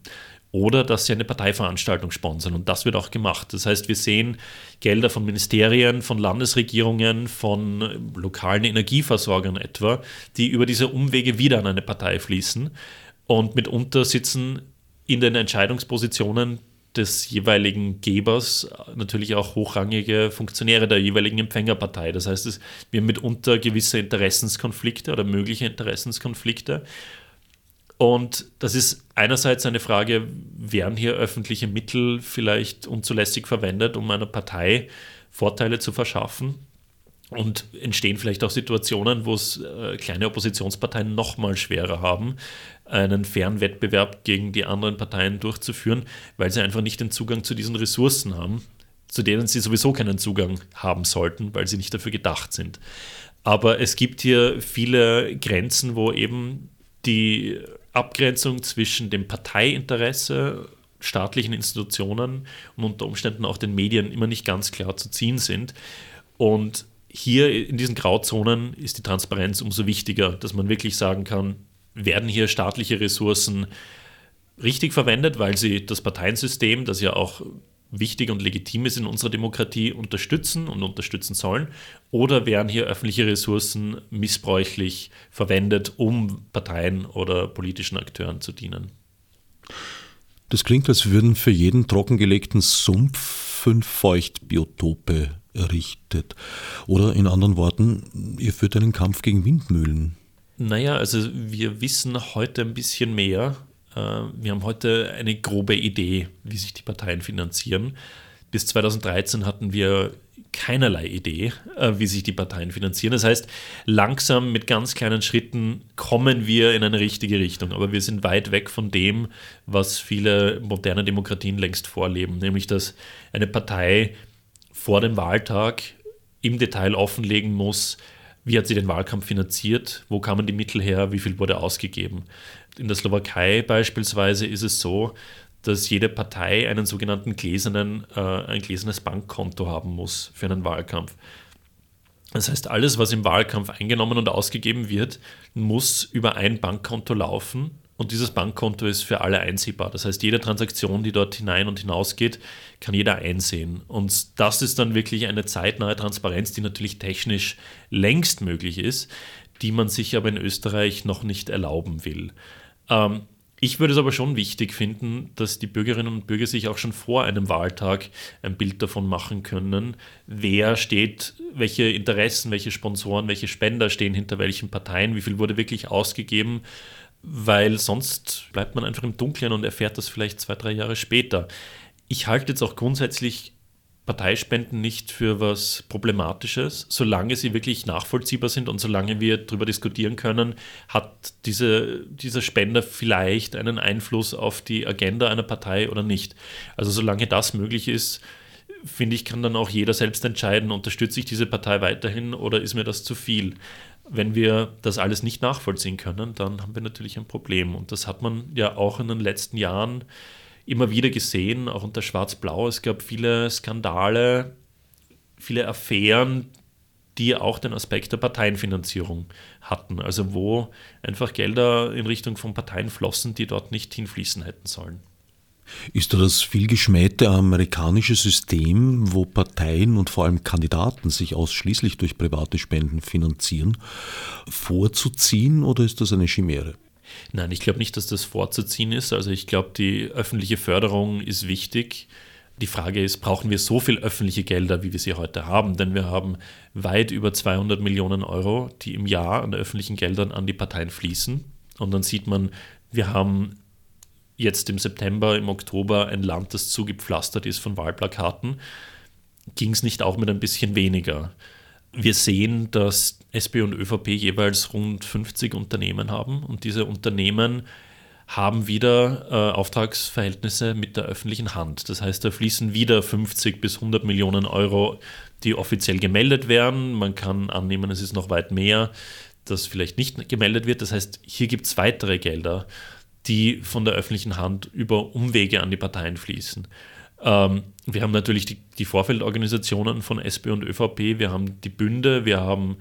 oder dass sie eine Parteiveranstaltung sponsern. Und das wird auch gemacht. Das heißt, wir sehen Gelder von Ministerien, von Landesregierungen, von lokalen Energieversorgern etwa, die über diese Umwege wieder an eine Partei fließen und mitunter sitzen in den Entscheidungspositionen des jeweiligen Gebers natürlich auch hochrangige Funktionäre der jeweiligen Empfängerpartei. Das heißt, wir haben mitunter gewisse Interessenskonflikte oder mögliche Interessenskonflikte. Und das ist einerseits eine Frage, werden hier öffentliche Mittel vielleicht unzulässig verwendet, um einer Partei Vorteile zu verschaffen? Und entstehen vielleicht auch Situationen, wo es äh, kleine Oppositionsparteien noch mal schwerer haben, einen fairen Wettbewerb gegen die anderen Parteien durchzuführen, weil sie einfach nicht den Zugang zu diesen Ressourcen haben, zu denen sie sowieso keinen Zugang haben sollten, weil sie nicht dafür gedacht sind. Aber es gibt hier viele Grenzen, wo eben die Abgrenzung zwischen dem Parteiinteresse, staatlichen Institutionen und unter Umständen auch den Medien immer nicht ganz klar zu ziehen sind. Und hier in diesen Grauzonen ist die Transparenz umso wichtiger, dass man wirklich sagen kann, werden hier staatliche Ressourcen richtig verwendet, weil sie das Parteiensystem, das ja auch wichtig und legitim ist in unserer Demokratie, unterstützen und unterstützen sollen? Oder werden hier öffentliche Ressourcen missbräuchlich verwendet, um Parteien oder politischen Akteuren zu dienen? Das klingt, als würden für jeden trockengelegten Sumpf fünf Feuchtbiotope errichtet. Oder in anderen Worten, ihr führt einen Kampf gegen Windmühlen. Naja, also wir wissen heute ein bisschen mehr. Äh, wir haben heute eine grobe Idee, wie sich die Parteien finanzieren. Bis 2013 hatten wir keinerlei Idee, äh, wie sich die Parteien finanzieren. Das heißt, langsam mit ganz kleinen Schritten kommen wir in eine richtige Richtung, aber wir sind weit weg von dem, was viele moderne Demokratien längst vorleben, nämlich dass eine Partei vor dem Wahltag im Detail offenlegen muss, wie hat sie den Wahlkampf finanziert, wo kamen die Mittel her, wie viel wurde ausgegeben. In der Slowakei beispielsweise ist es so, dass jede Partei einen sogenannten gläsernen, äh, ein gläsernes Bankkonto haben muss für einen Wahlkampf. Das heißt, alles, was im Wahlkampf eingenommen und ausgegeben wird, muss über ein Bankkonto laufen und dieses Bankkonto ist für alle einsehbar. Das heißt, jede Transaktion, die dort hinein und hinausgeht, kann jeder einsehen. Und das ist dann wirklich eine zeitnahe Transparenz, die natürlich technisch längst möglich ist, die man sich aber in Österreich noch nicht erlauben will. Ähm, ich würde es aber schon wichtig finden, dass die Bürgerinnen und Bürger sich auch schon vor einem Wahltag ein Bild davon machen können, wer steht, welche Interessen, welche Sponsoren, welche Spender stehen hinter welchen Parteien, wie viel wurde wirklich ausgegeben weil sonst bleibt man einfach im Dunkeln und erfährt das vielleicht zwei, drei Jahre später. Ich halte jetzt auch grundsätzlich Parteispenden nicht für was Problematisches, solange sie wirklich nachvollziehbar sind und solange wir darüber diskutieren können, hat diese, dieser Spender vielleicht einen Einfluss auf die Agenda einer Partei oder nicht. Also solange das möglich ist, finde ich, kann dann auch jeder selbst entscheiden, unterstütze ich diese Partei weiterhin oder ist mir das zu viel. Wenn wir das alles nicht nachvollziehen können, dann haben wir natürlich ein Problem. Und das hat man ja auch in den letzten Jahren immer wieder gesehen, auch unter Schwarz-Blau. Es gab viele Skandale, viele Affären, die auch den Aspekt der Parteienfinanzierung hatten. Also wo einfach Gelder in Richtung von Parteien flossen, die dort nicht hinfließen hätten sollen. Ist da das vielgeschmähte amerikanische System, wo Parteien und vor allem Kandidaten sich ausschließlich durch private Spenden finanzieren, vorzuziehen oder ist das eine Chimäre? Nein, ich glaube nicht, dass das vorzuziehen ist. Also ich glaube, die öffentliche Förderung ist wichtig. Die Frage ist, brauchen wir so viel öffentliche Gelder, wie wir sie heute haben? Denn wir haben weit über 200 Millionen Euro, die im Jahr an öffentlichen Geldern an die Parteien fließen. Und dann sieht man, wir haben jetzt im September, im Oktober ein Land, das zugepflastert ist von Wahlplakaten, ging es nicht auch mit ein bisschen weniger. Wir sehen, dass SP und ÖVP jeweils rund 50 Unternehmen haben und diese Unternehmen haben wieder äh, Auftragsverhältnisse mit der öffentlichen Hand. Das heißt, da fließen wieder 50 bis 100 Millionen Euro, die offiziell gemeldet werden. Man kann annehmen, es ist noch weit mehr, das vielleicht nicht gemeldet wird. Das heißt, hier gibt es weitere Gelder die von der öffentlichen Hand über Umwege an die Parteien fließen. Ähm, wir haben natürlich die, die, Vorfeldorganisationen von SP und ÖVP, wir haben die Bünde, wir haben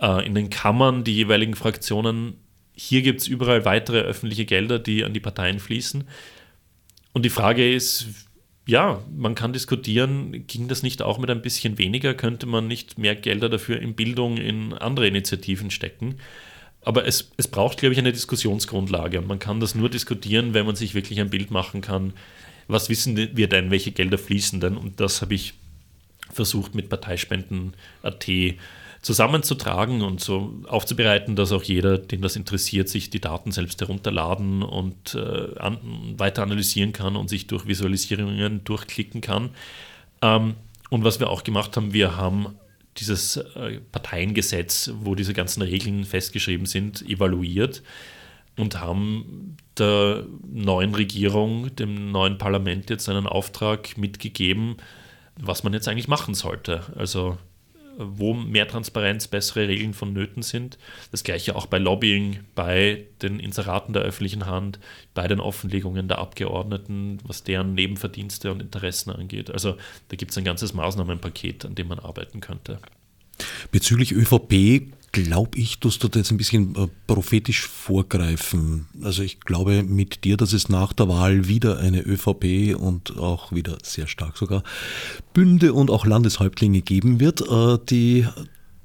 äh, in den Kammern die jeweiligen Fraktionen. Hier gibt es überall weitere öffentliche Gelder, die an die Parteien fließen. Und die Frage ist, ja, man kann diskutieren, ging das nicht auch mit ein bisschen weniger? Könnte man nicht mehr Gelder dafür in Bildung, in andere Initiativen stecken? Aber es, es braucht, glaube ich, eine Diskussionsgrundlage. Und man kann das nur diskutieren, wenn man sich wirklich ein Bild machen kann, was wissen wir denn, welche Gelder fließen denn? Und das habe ich versucht mit Parteispenden.at zusammenzutragen und so aufzubereiten, dass auch jeder, den das interessiert, sich die Daten selbst herunterladen und äh, an, weiter analysieren kann und sich durch Visualisierungen durchklicken kann. Ähm, und was wir auch gemacht haben, wir haben dieses äh, Parteiengesetz, wo diese ganzen Regeln festgeschrieben sind, evaluiert und haben der neuen Regierung, dem neuen Parlament jetzt einen Auftrag mitgegeben, was man jetzt eigentlich machen sollte. Also wo mehr Transparenz, bessere Regeln vonnöten sind. Das gleiche auch bei Lobbying, bei den Inseraten der öffentlichen Hand, bei den Offenlegungen der Abgeordneten, was deren Nebenverdienste und Interessen angeht. Also da gibt es ein ganzes Maßnahmenpaket, an dem man arbeiten könnte. Bezüglich ÖVP glaube ich, tust du da jetzt ein bisschen äh, prophetisch vorgreifen. Also ich glaube mit dir, dass es nach der Wahl wieder eine ÖVP und auch wieder sehr stark sogar Bünde und auch Landeshäuptlinge geben wird, äh, die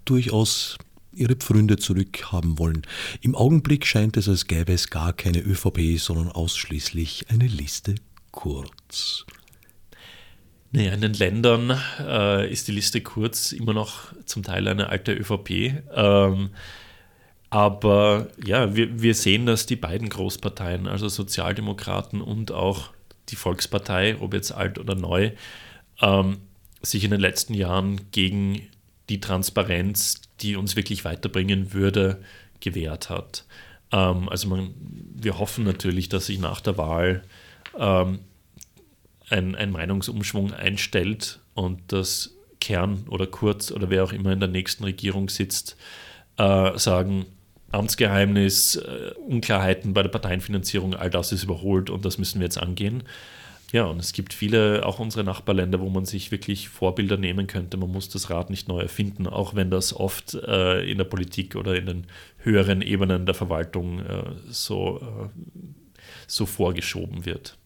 durchaus ihre Pfründe zurückhaben wollen. Im Augenblick scheint es, als gäbe es gar keine ÖVP, sondern ausschließlich eine Liste kurz. Naja, in den Ländern äh, ist die Liste kurz immer noch zum Teil eine alte ÖVP. Ähm, aber ja, wir, wir sehen, dass die beiden Großparteien, also Sozialdemokraten und auch die Volkspartei, ob jetzt alt oder neu, ähm, sich in den letzten Jahren gegen die Transparenz, die uns wirklich weiterbringen würde, gewehrt hat. Ähm, also man, wir hoffen natürlich, dass sich nach der Wahl ähm, ein, ein Meinungsumschwung einstellt und das Kern oder Kurz oder wer auch immer in der nächsten Regierung sitzt, äh, sagen, Amtsgeheimnis, äh, Unklarheiten bei der Parteienfinanzierung, all das ist überholt und das müssen wir jetzt angehen. Ja, und es gibt viele, auch unsere Nachbarländer, wo man sich wirklich Vorbilder nehmen könnte. Man muss das Rad nicht neu erfinden, auch wenn das oft äh, in der Politik oder in den höheren Ebenen der Verwaltung äh, so, äh, so vorgeschoben wird.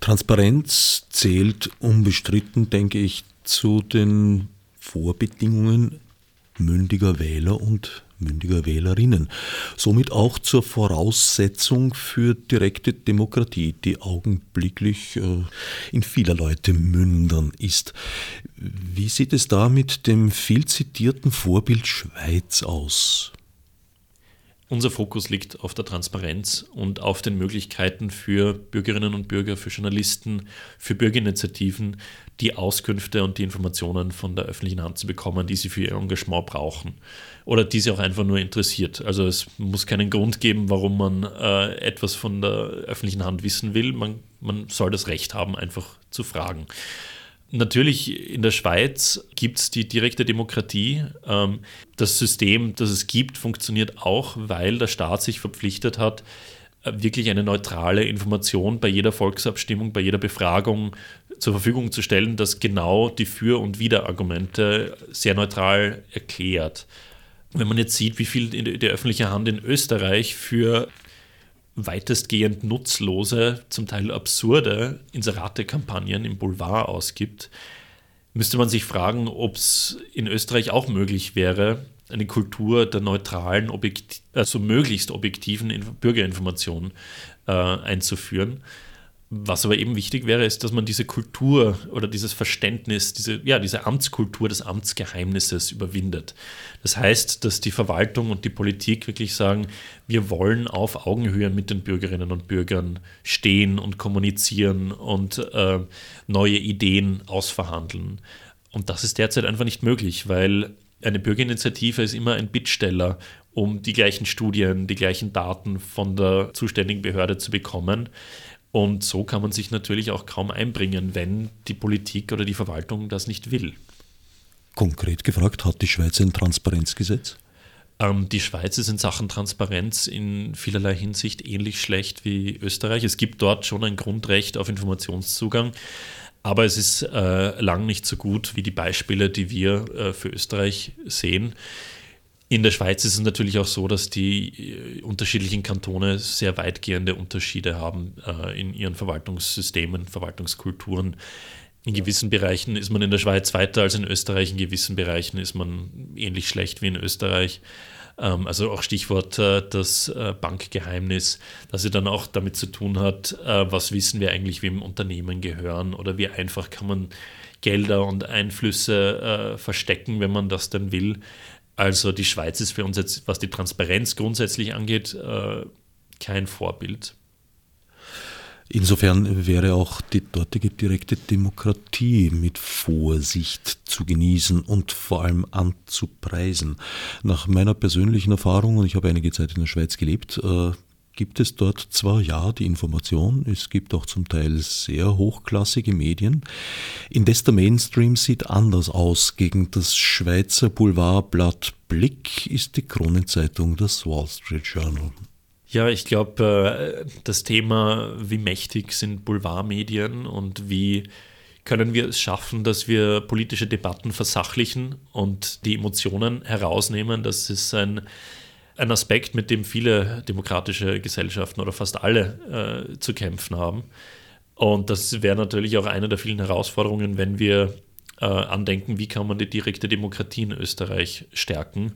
Transparenz zählt unbestritten, denke ich, zu den Vorbedingungen mündiger Wähler und mündiger Wählerinnen. Somit auch zur Voraussetzung für direkte Demokratie, die augenblicklich äh, in vieler Leute mündern ist. Wie sieht es da mit dem viel zitierten Vorbild Schweiz aus? Unser Fokus liegt auf der Transparenz und auf den Möglichkeiten für Bürgerinnen und Bürger, für Journalisten, für Bürgerinitiativen, die Auskünfte und die Informationen von der öffentlichen Hand zu bekommen, die sie für ihr Engagement brauchen oder die sie auch einfach nur interessiert. Also es muss keinen Grund geben, warum man äh, etwas von der öffentlichen Hand wissen will. Man, man soll das Recht haben, einfach zu fragen. Natürlich in der Schweiz gibt es die direkte Demokratie. Ähm, das System, das es gibt, funktioniert auch, weil der Staat sich verpflichtet hat, äh, wirklich eine neutrale Information bei jeder Volksabstimmung, bei jeder Befragung zur Verfügung zu stellen, das genau die Für- und Widerargumente sehr neutral erklärt. Wenn man jetzt sieht, wie viel die öffentliche Hand in Österreich für weitestgehend nutzlose, zum Teil absurde Inserate-Kampagnen im Boulevard ausgibt, müsste man sich fragen, ob es in Österreich auch möglich wäre, eine Kultur der neutralen, also möglichst objektiven Bürgerinformation äh, einzuführen. Was aber eben wichtig wäre, ist, dass man diese Kultur oder dieses Verständnis, diese, ja, diese Amtskultur des Amtsgeheimnisses überwindet. Das heißt, dass die Verwaltung und die Politik wirklich sagen, wir wollen auf Augenhöhe mit den Bürgerinnen und Bürgern stehen und kommunizieren und äh, neue Ideen ausverhandeln. Und das ist derzeit einfach nicht möglich, weil eine Bürgerinitiative ist immer ein Bittsteller, um die gleichen Studien, die gleichen Daten von der zuständigen Behörde zu bekommen. Und so kann man sich natürlich auch kaum einbringen, wenn die Politik oder die Verwaltung das nicht will. Konkret gefragt, hat die Schweiz ein Transparenzgesetz? Ähm, die Schweiz ist in Sachen Transparenz in vielerlei Hinsicht ähnlich schlecht wie Österreich. Es gibt dort schon ein Grundrecht auf Informationszugang, aber es ist äh, lang nicht so gut wie die Beispiele, die wir äh, für Österreich sehen. In der Schweiz ist es natürlich auch so, dass die äh, unterschiedlichen Kantone sehr weitgehende Unterschiede haben äh, in ihren Verwaltungssystemen, Verwaltungskulturen. In gewissen Bereichen ist man in der Schweiz weiter als in Österreich, in gewissen Bereichen ist man ähnlich schlecht wie in Österreich. Ähm, also auch Stichwort äh, das äh, Bankgeheimnis, das ja dann auch damit zu tun hat, was wissen wir eigentlich, wem Unternehmen gehören oder wie einfach kann man Gelder und Einflüsse verstecken, wenn man das denn will. Also die Schweiz ist für uns jetzt, was die Transparenz grundsätzlich angeht, kein Vorbild. Insofern wäre auch die dortige direkte Demokratie mit Vorsicht zu genießen und vor allem anzupreisen. Nach meiner persönlichen Erfahrung, und ich habe einige Zeit in der Schweiz gelebt, äh, gibt es dort zwar ja die Information, es gibt auch zum Teil sehr hochklassige Medien, indes der Mainstream sieht anders aus. Gegen das Schweizer Boulevardblatt Blick ist die Kronenzeitung das Wall Street Journal. Ja, ich glaube, äh, das Thema, wie mächtig sind Boulevardmedien und wie können wir es schaffen, dass wir politische Debatten versachlichen und die Emotionen herausnehmen. Das ist ein, ein Aspekt, mit dem viele demokratische Gesellschaften oder fast alle äh, zu kämpfen haben. Und das wäre natürlich auch eine der vielen Herausforderungen, wenn wir äh, andenken, wie kann man die direkte Demokratie in Österreich stärken.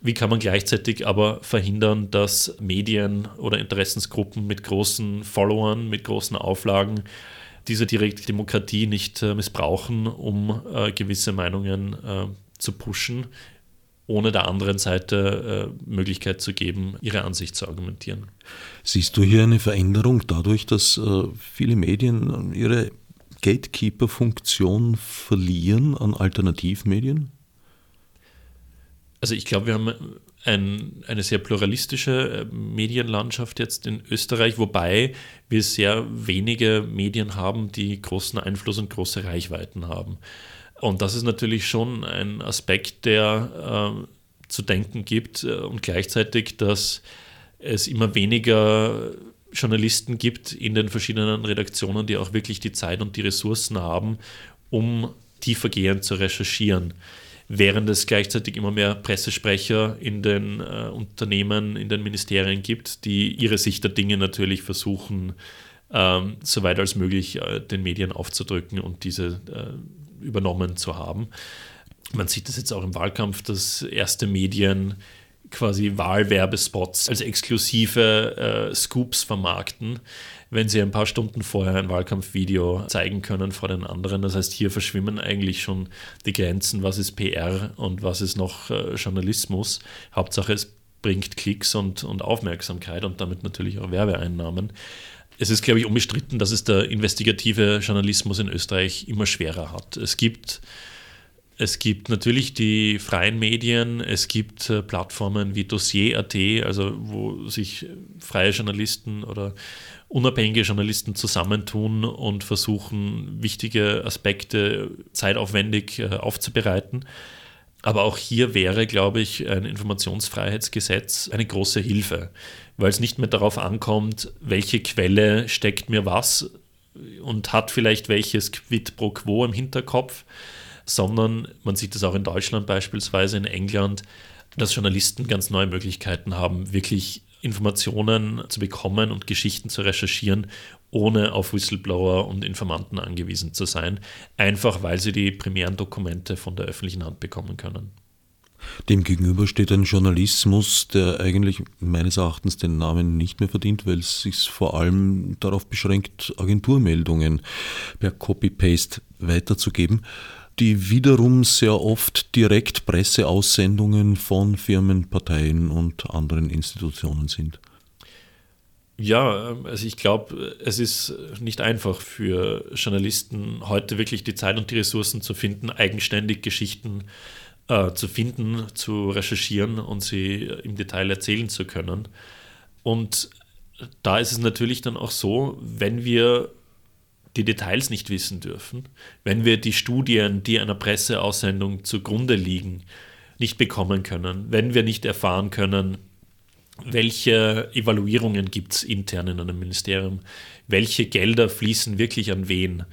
Wie kann man gleichzeitig aber verhindern, dass Medien oder Interessensgruppen mit großen Followern, mit großen Auflagen diese direkte Demokratie nicht äh, missbrauchen, um äh, gewisse Meinungen äh, zu pushen, ohne der anderen Seite äh, Möglichkeit zu geben, ihre Ansicht zu argumentieren. Siehst du hier eine Veränderung dadurch, dass äh, viele Medien ihre Gatekeeper-Funktion verlieren an Alternativmedien? Also ich glaube, wir haben ein, eine sehr pluralistische äh, Medienlandschaft jetzt in Österreich, wobei wir sehr wenige Medien haben, die großen Einfluss und große Reichweiten haben. Und das ist natürlich schon ein Aspekt, der äh, zu denken gibt äh, und gleichzeitig, dass es immer weniger Journalisten gibt in den verschiedenen Redaktionen, die auch wirklich die Zeit und die Ressourcen haben, um tiefergehend zu recherchieren. Während es gleichzeitig immer mehr Pressesprecher in den äh, Unternehmen, in den Ministerien gibt, die ihre Sicht der Dinge natürlich versuchen, ähm, so weit als möglich äh, den Medien aufzudrücken und diese äh, übernommen zu haben. Man sieht das jetzt auch im Wahlkampf, dass erste Medien quasi Wahlwerbespots als exklusive äh, Scoops vermarkten, wenn sie ein paar Stunden vorher ein Wahlkampfvideo zeigen können vor den anderen. Das heißt, hier verschwimmen eigentlich schon die Grenzen, was ist PR und was ist noch äh, Journalismus. Hauptsache, es bringt Klicks und, und Aufmerksamkeit und damit natürlich auch Werbeeinnahmen. Es ist, glaube ich, unbestritten, dass es der investigative Journalismus in Österreich immer schwerer hat. Es gibt es gibt natürlich die freien Medien, es gibt äh, Plattformen wie Dossier.at, also wo sich freie Journalisten oder unabhängige Journalisten zusammentun und versuchen, wichtige Aspekte zeitaufwendig äh, aufzubereiten. Aber auch hier wäre, glaube ich, ein Informationsfreiheitsgesetz eine große Hilfe, weil es nicht mehr darauf ankommt, welche Quelle steckt mir was und hat vielleicht welches Quid pro quo im Hinterkopf, sondern man sieht das auch in Deutschland beispielsweise, in England, dass Journalisten ganz neue Möglichkeiten haben, wirklich Informationen zu bekommen und Geschichten zu recherchieren, ohne auf Whistleblower und Informanten angewiesen zu sein, einfach weil sie die primären Dokumente von der öffentlichen Hand bekommen können. Demgegenüber steht ein Journalismus, der eigentlich meines Erachtens den Namen nicht mehr verdient, weil es sich vor allem darauf beschränkt, Agenturmeldungen per Copy-Paste weiterzugeben die wiederum sehr oft direkt Presseaussendungen von Firmen, Parteien und anderen Institutionen sind. Ja, also ich glaube, es ist nicht einfach für Journalisten heute wirklich die Zeit und die Ressourcen zu finden, eigenständig Geschichten äh, zu finden, zu recherchieren und sie im Detail erzählen zu können. Und da ist es natürlich dann auch so, wenn wir die Details nicht wissen dürfen, wenn wir die Studien, die einer Presseaussendung zugrunde liegen, nicht bekommen können, wenn wir nicht erfahren können, welche Evaluierungen gibt es intern in einem Ministerium, welche Gelder fließen wirklich an wen,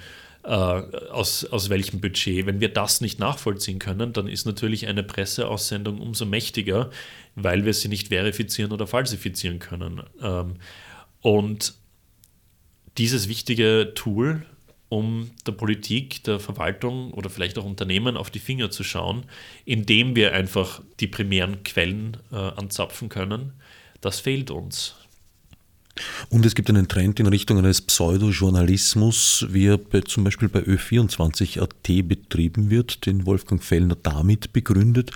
äh, aus, aus welchem Budget. Wenn wir das nicht nachvollziehen können, dann ist natürlich eine Presseaussendung umso mächtiger, weil wir sie nicht verifizieren oder falsifizieren können. Ähm, und dieses wichtige Tool um der Politik, der Verwaltung oder vielleicht auch Unternehmen auf die Finger zu schauen, indem wir einfach die primären Quellen äh, anzapfen können. Das fehlt uns. Und es gibt einen Trend in Richtung eines Pseudojournalismus, wie er bei, zum Beispiel bei Ö24.at betrieben wird, den Wolfgang Fellner damit begründet,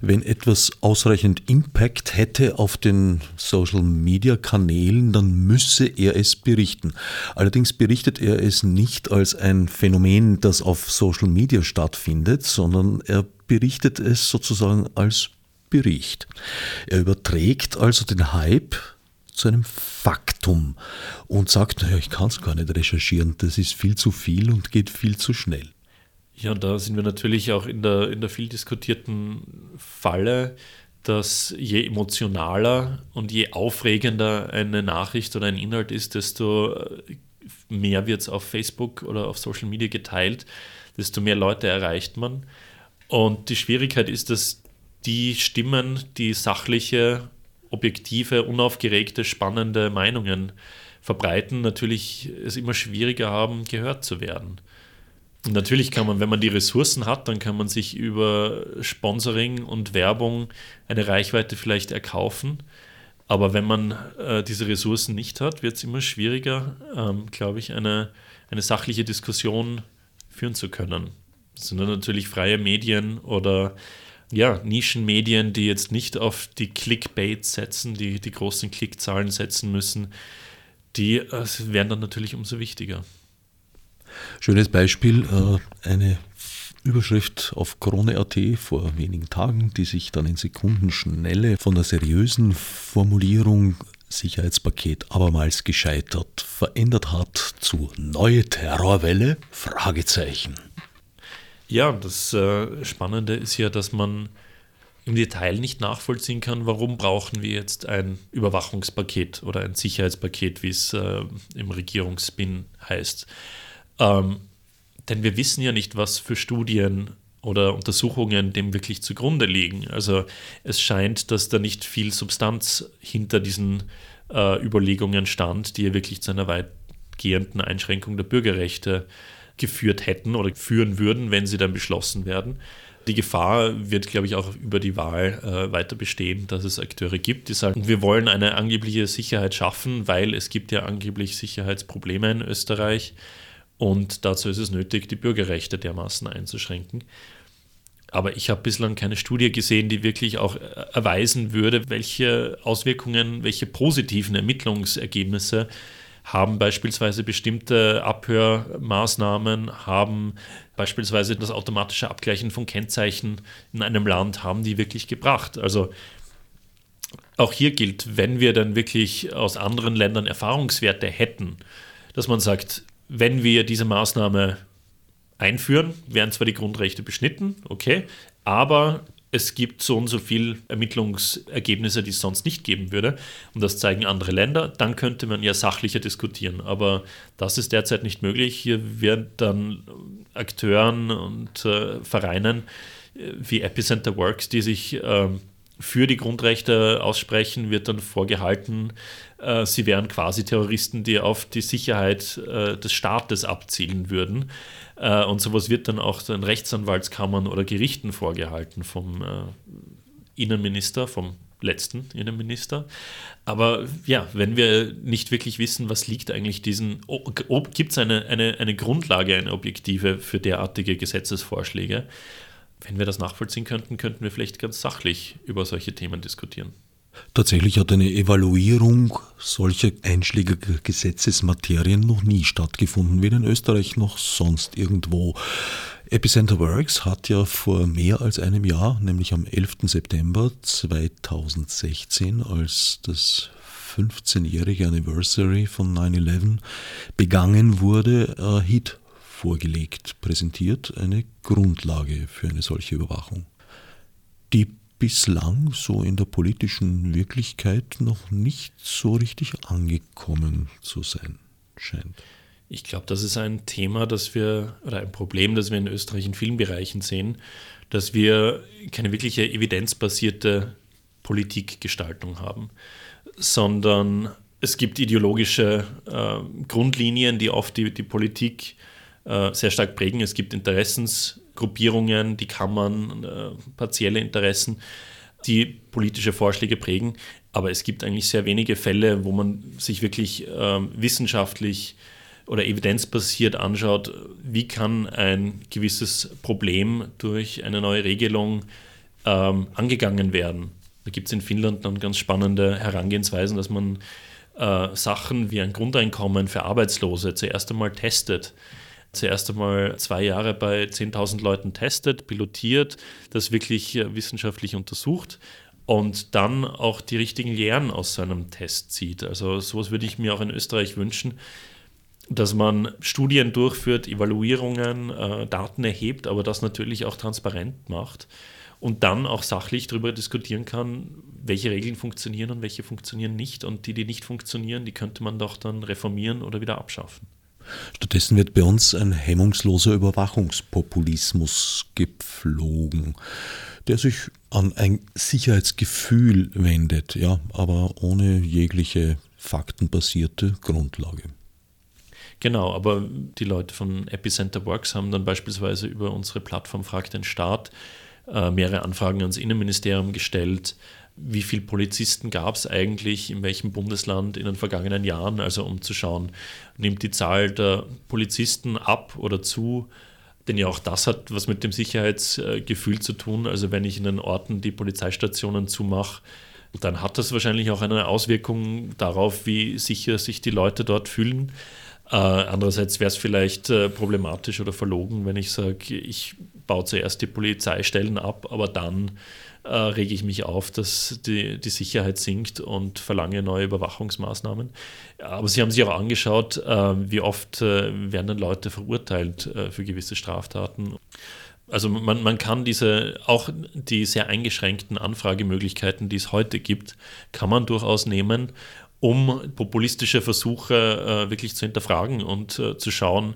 wenn etwas ausreichend Impact hätte auf den Social-Media-Kanälen, dann müsse er es berichten. Allerdings berichtet er es nicht als ein Phänomen, das auf Social Media stattfindet, sondern er berichtet es sozusagen als Bericht. Er überträgt also den Hype zu einem Faktum und sagt, naja, ich kann es gar nicht recherchieren, das ist viel zu viel und geht viel zu schnell. Ja, da sind wir natürlich auch in der, in der viel diskutierten Falle, dass je emotionaler und je aufregender eine Nachricht oder ein Inhalt ist, desto äh, mehr wird es auf Facebook oder auf Social Media geteilt, desto mehr Leute erreicht man. Und die Schwierigkeit ist, dass die Stimmen, die sachliche objektive, unaufgeregte, spannende Meinungen verbreiten, natürlich es immer schwieriger haben, gehört zu werden. Und natürlich kann man, wenn man die Ressourcen hat, dann kann man sich über Sponsoring und Werbung eine Reichweite vielleicht erkaufen. Aber wenn man äh, diese Ressourcen nicht hat, wird es immer schwieriger, ähm, glaube ich, eine, eine sachliche Diskussion führen zu können. Das sind dann natürlich freie Medien oder ja, Nischenmedien, die jetzt nicht auf die Clickbait setzen, die die großen Klickzahlen setzen müssen, die äh, werden dann natürlich umso wichtiger. Schönes Beispiel, äh, eine Überschrift auf Krone.at vor wenigen Tagen, die sich dann in Sekundenschnelle von der seriösen Formulierung Sicherheitspaket abermals gescheitert verändert hat zu neue Terrorwelle? Fragezeichen. Ja, das äh, Spannende ist ja, dass man im Detail nicht nachvollziehen kann, warum brauchen wir jetzt ein Überwachungspaket oder ein Sicherheitspaket, wie es äh, im Regierungsspin heißt. Ähm, denn wir wissen ja nicht, was für Studien oder Untersuchungen dem wirklich zugrunde liegen. Also es scheint, dass da nicht viel Substanz hinter diesen äh, Überlegungen stand, die ja wirklich zu einer weitgehenden Einschränkung der Bürgerrechte äh, geführt hätten oder führen würden, wenn sie dann beschlossen werden. Die Gefahr wird, glaube ich, auch über die Wahl äh, weiter bestehen, dass es Akteure gibt, die sagen, wir wollen eine angebliche Sicherheit schaffen, weil es gibt ja angeblich Sicherheitsprobleme in Österreich und dazu ist es nötig, die Bürgerrechte dermaßen einzuschränken. Aber ich habe bislang keine Studie gesehen, die wirklich auch äh, erweisen würde, welche Auswirkungen, welche positiven Ermittlungsergebnisse haben beispielsweise bestimmte Abhörmaßnahmen, haben beispielsweise das automatische Abgleichen von Kennzeichen in einem Land, haben die wirklich gebracht. Also auch hier gilt, wenn wir dann wirklich aus anderen Ländern Erfahrungswerte hätten, dass man sagt, wenn wir diese Maßnahme einführen, werden zwar die Grundrechte beschnitten, okay, aber es gibt so und so viel Ermittlungsergebnisse, die es sonst nicht geben würde. Und das zeigen andere Länder. Dann könnte man ja sachlicher diskutieren. Aber das ist derzeit nicht möglich. Hier werden dann Akteuren und äh, Vereinen äh, wie Epicenter Works, die sich äh, für die Grundrechte aussprechen, wird dann vorgehalten, äh, sie wären quasi Terroristen, die auf die Sicherheit äh, des Staates abzielen würden. Äh, und sowas wird dann auch den Rechtsanwaltskammern oder Gerichten vorgehalten vom Innenminister, vom letzten Innenminister. Aber ja, wenn wir nicht wirklich wissen, was liegt eigentlich diesen, gibt es eine, eine, eine Grundlage, eine objektive für derartige Gesetzesvorschläge, wenn wir das nachvollziehen könnten, könnten wir vielleicht ganz sachlich über solche Themen diskutieren. Tatsächlich hat eine Evaluierung solcher einschlägiger Gesetzesmaterien noch nie stattgefunden, weder in Österreich noch sonst irgendwo. Epicenter Works hat ja vor mehr als einem Jahr, nämlich am 11. September 2016, als das 15-jährige Anniversary von 9-11 begangen wurde, äh, HIT vorgelegt, präsentiert, eine Grundlage für eine solche Überwachung, die bislang so in der politischen Wirklichkeit noch nicht so richtig angekommen zu sein scheint. Ich glaube, das ist ein Thema, das wir, oder ein Problem, das wir in Österreich in vielen Bereichen sehen, dass wir keine wirkliche evidenzbasierte Politikgestaltung haben, sondern es gibt ideologische äh, Grundlinien, die oft die, die Politik äh, sehr stark prägen. Es gibt Interessensgruppierungen, die Kammern, äh, partielle Interessen, die politische Vorschläge prägen. Aber es gibt eigentlich sehr wenige Fälle, wo man sich wirklich äh, wissenschaftlich oder evidenzbasiert anschaut, wie kann ein gewisses Problem durch eine neue Regelung ähm, angegangen werden. Da gibt es in Finnland dann ganz spannende Herangehensweisen, dass man äh, Sachen wie ein Grundeinkommen für Arbeitslose zuerst einmal testet. Zuerst einmal zwei Jahre bei 10.000 Leuten testet, pilotiert, das wirklich äh, wissenschaftlich untersucht und dann auch die richtigen Lehren aus so einem Test zieht. Also sowas würde ich mir auch in Österreich wünschen, dass man Studien durchführt, Evaluierungen, äh, Daten erhebt, aber das natürlich auch transparent macht und dann auch sachlich darüber diskutieren kann, welche Regeln funktionieren und welche funktionieren nicht. Und die, die nicht funktionieren, die könnte man doch dann reformieren oder wieder abschaffen. Stattdessen wird bei uns ein hemmungsloser Überwachungspopulismus gepflogen, der sich an ein Sicherheitsgefühl wendet, ja, aber ohne jegliche faktenbasierte Grundlage. Genau, aber die Leute von Epicenter Works haben dann beispielsweise über unsere Plattform Frag den Staat mehrere Anfragen ans Innenministerium gestellt. Wie viele Polizisten gab es eigentlich in welchem Bundesland in den vergangenen Jahren? Also um zu schauen, nimmt die Zahl der Polizisten ab oder zu? Denn ja auch das hat was mit dem Sicherheitsgefühl zu tun. Also wenn ich in den Orten die Polizeistationen zumache, dann hat das wahrscheinlich auch eine Auswirkung darauf, wie sicher sich die Leute dort fühlen. Äh, andererseits wäre es vielleicht äh, problematisch oder verlogen, wenn ich sage, ich baue zuerst die Polizeistellen ab, aber dann äh, rege ich mich auf, dass die, die Sicherheit sinkt und verlange neue Überwachungsmaßnahmen. Aber Sie haben sich auch angeschaut, äh, wie oft äh, werden dann Leute verurteilt äh, für gewisse Straftaten. Also man, man kann diese, auch die sehr eingeschränkten Anfragemöglichkeiten, die es heute gibt, kann man durchaus nehmen um populistische Versuche äh, wirklich zu hinterfragen und äh, zu schauen,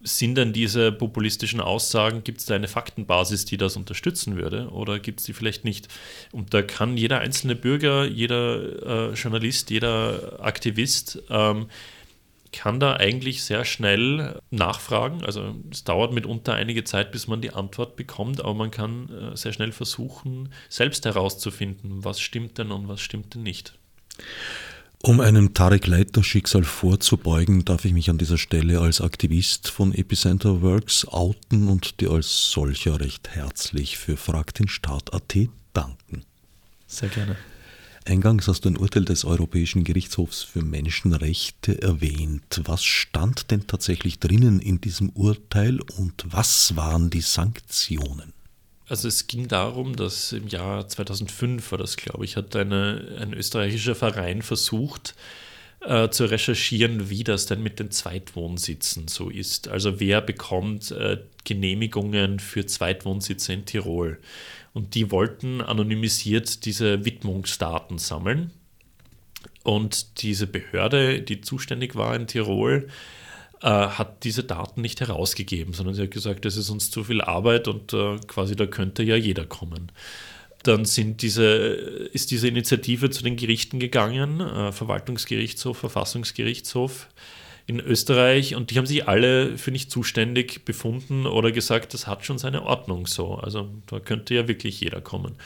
sind denn diese populistischen Aussagen, gibt es da eine Faktenbasis, die das unterstützen würde oder gibt es die vielleicht nicht? Und da kann jeder einzelne Bürger, jeder äh, Journalist, jeder Aktivist ähm, kann da eigentlich sehr schnell nachfragen. Also es dauert mitunter einige Zeit, bis man die Antwort bekommt, aber man kann äh, sehr schnell versuchen, selbst herauszufinden, was stimmt denn und was stimmt denn nicht. Um einem Tarek Leiter Schicksal vorzubeugen, darf ich mich an dieser Stelle als Aktivist von Epicenter Works outen und dir als solcher recht herzlich für Frag den Staat.at danken. Sehr gerne. Eingangs hast du ein Urteil des Europäischen Gerichtshofs für Menschenrechte erwähnt. Was stand denn tatsächlich drinnen in diesem Urteil und was waren die Sanktionen? Also es ging darum, dass im Jahr 2005 war das, glaube ich, hat eine, ein österreichischer Verein versucht äh, zu recherchieren, wie das denn mit den Zweitwohnsitzen so ist. Also wer bekommt äh, Genehmigungen für Zweitwohnsitze in Tirol. Und die wollten anonymisiert diese Widmungsdaten sammeln. Und diese Behörde, die zuständig war in Tirol, äh, hat diese Daten nicht herausgegeben, sondern sie hat gesagt, das ist uns zu viel Arbeit und äh, quasi da könnte ja jeder kommen. Dann sind diese, ist diese Initiative zu den Gerichten gegangen, äh, Verwaltungsgerichtshof, Verfassungsgerichtshof in Österreich und die haben sich alle für nicht zuständig befunden oder gesagt, das hat schon seine Ordnung so. Also da könnte ja wirklich jeder kommen.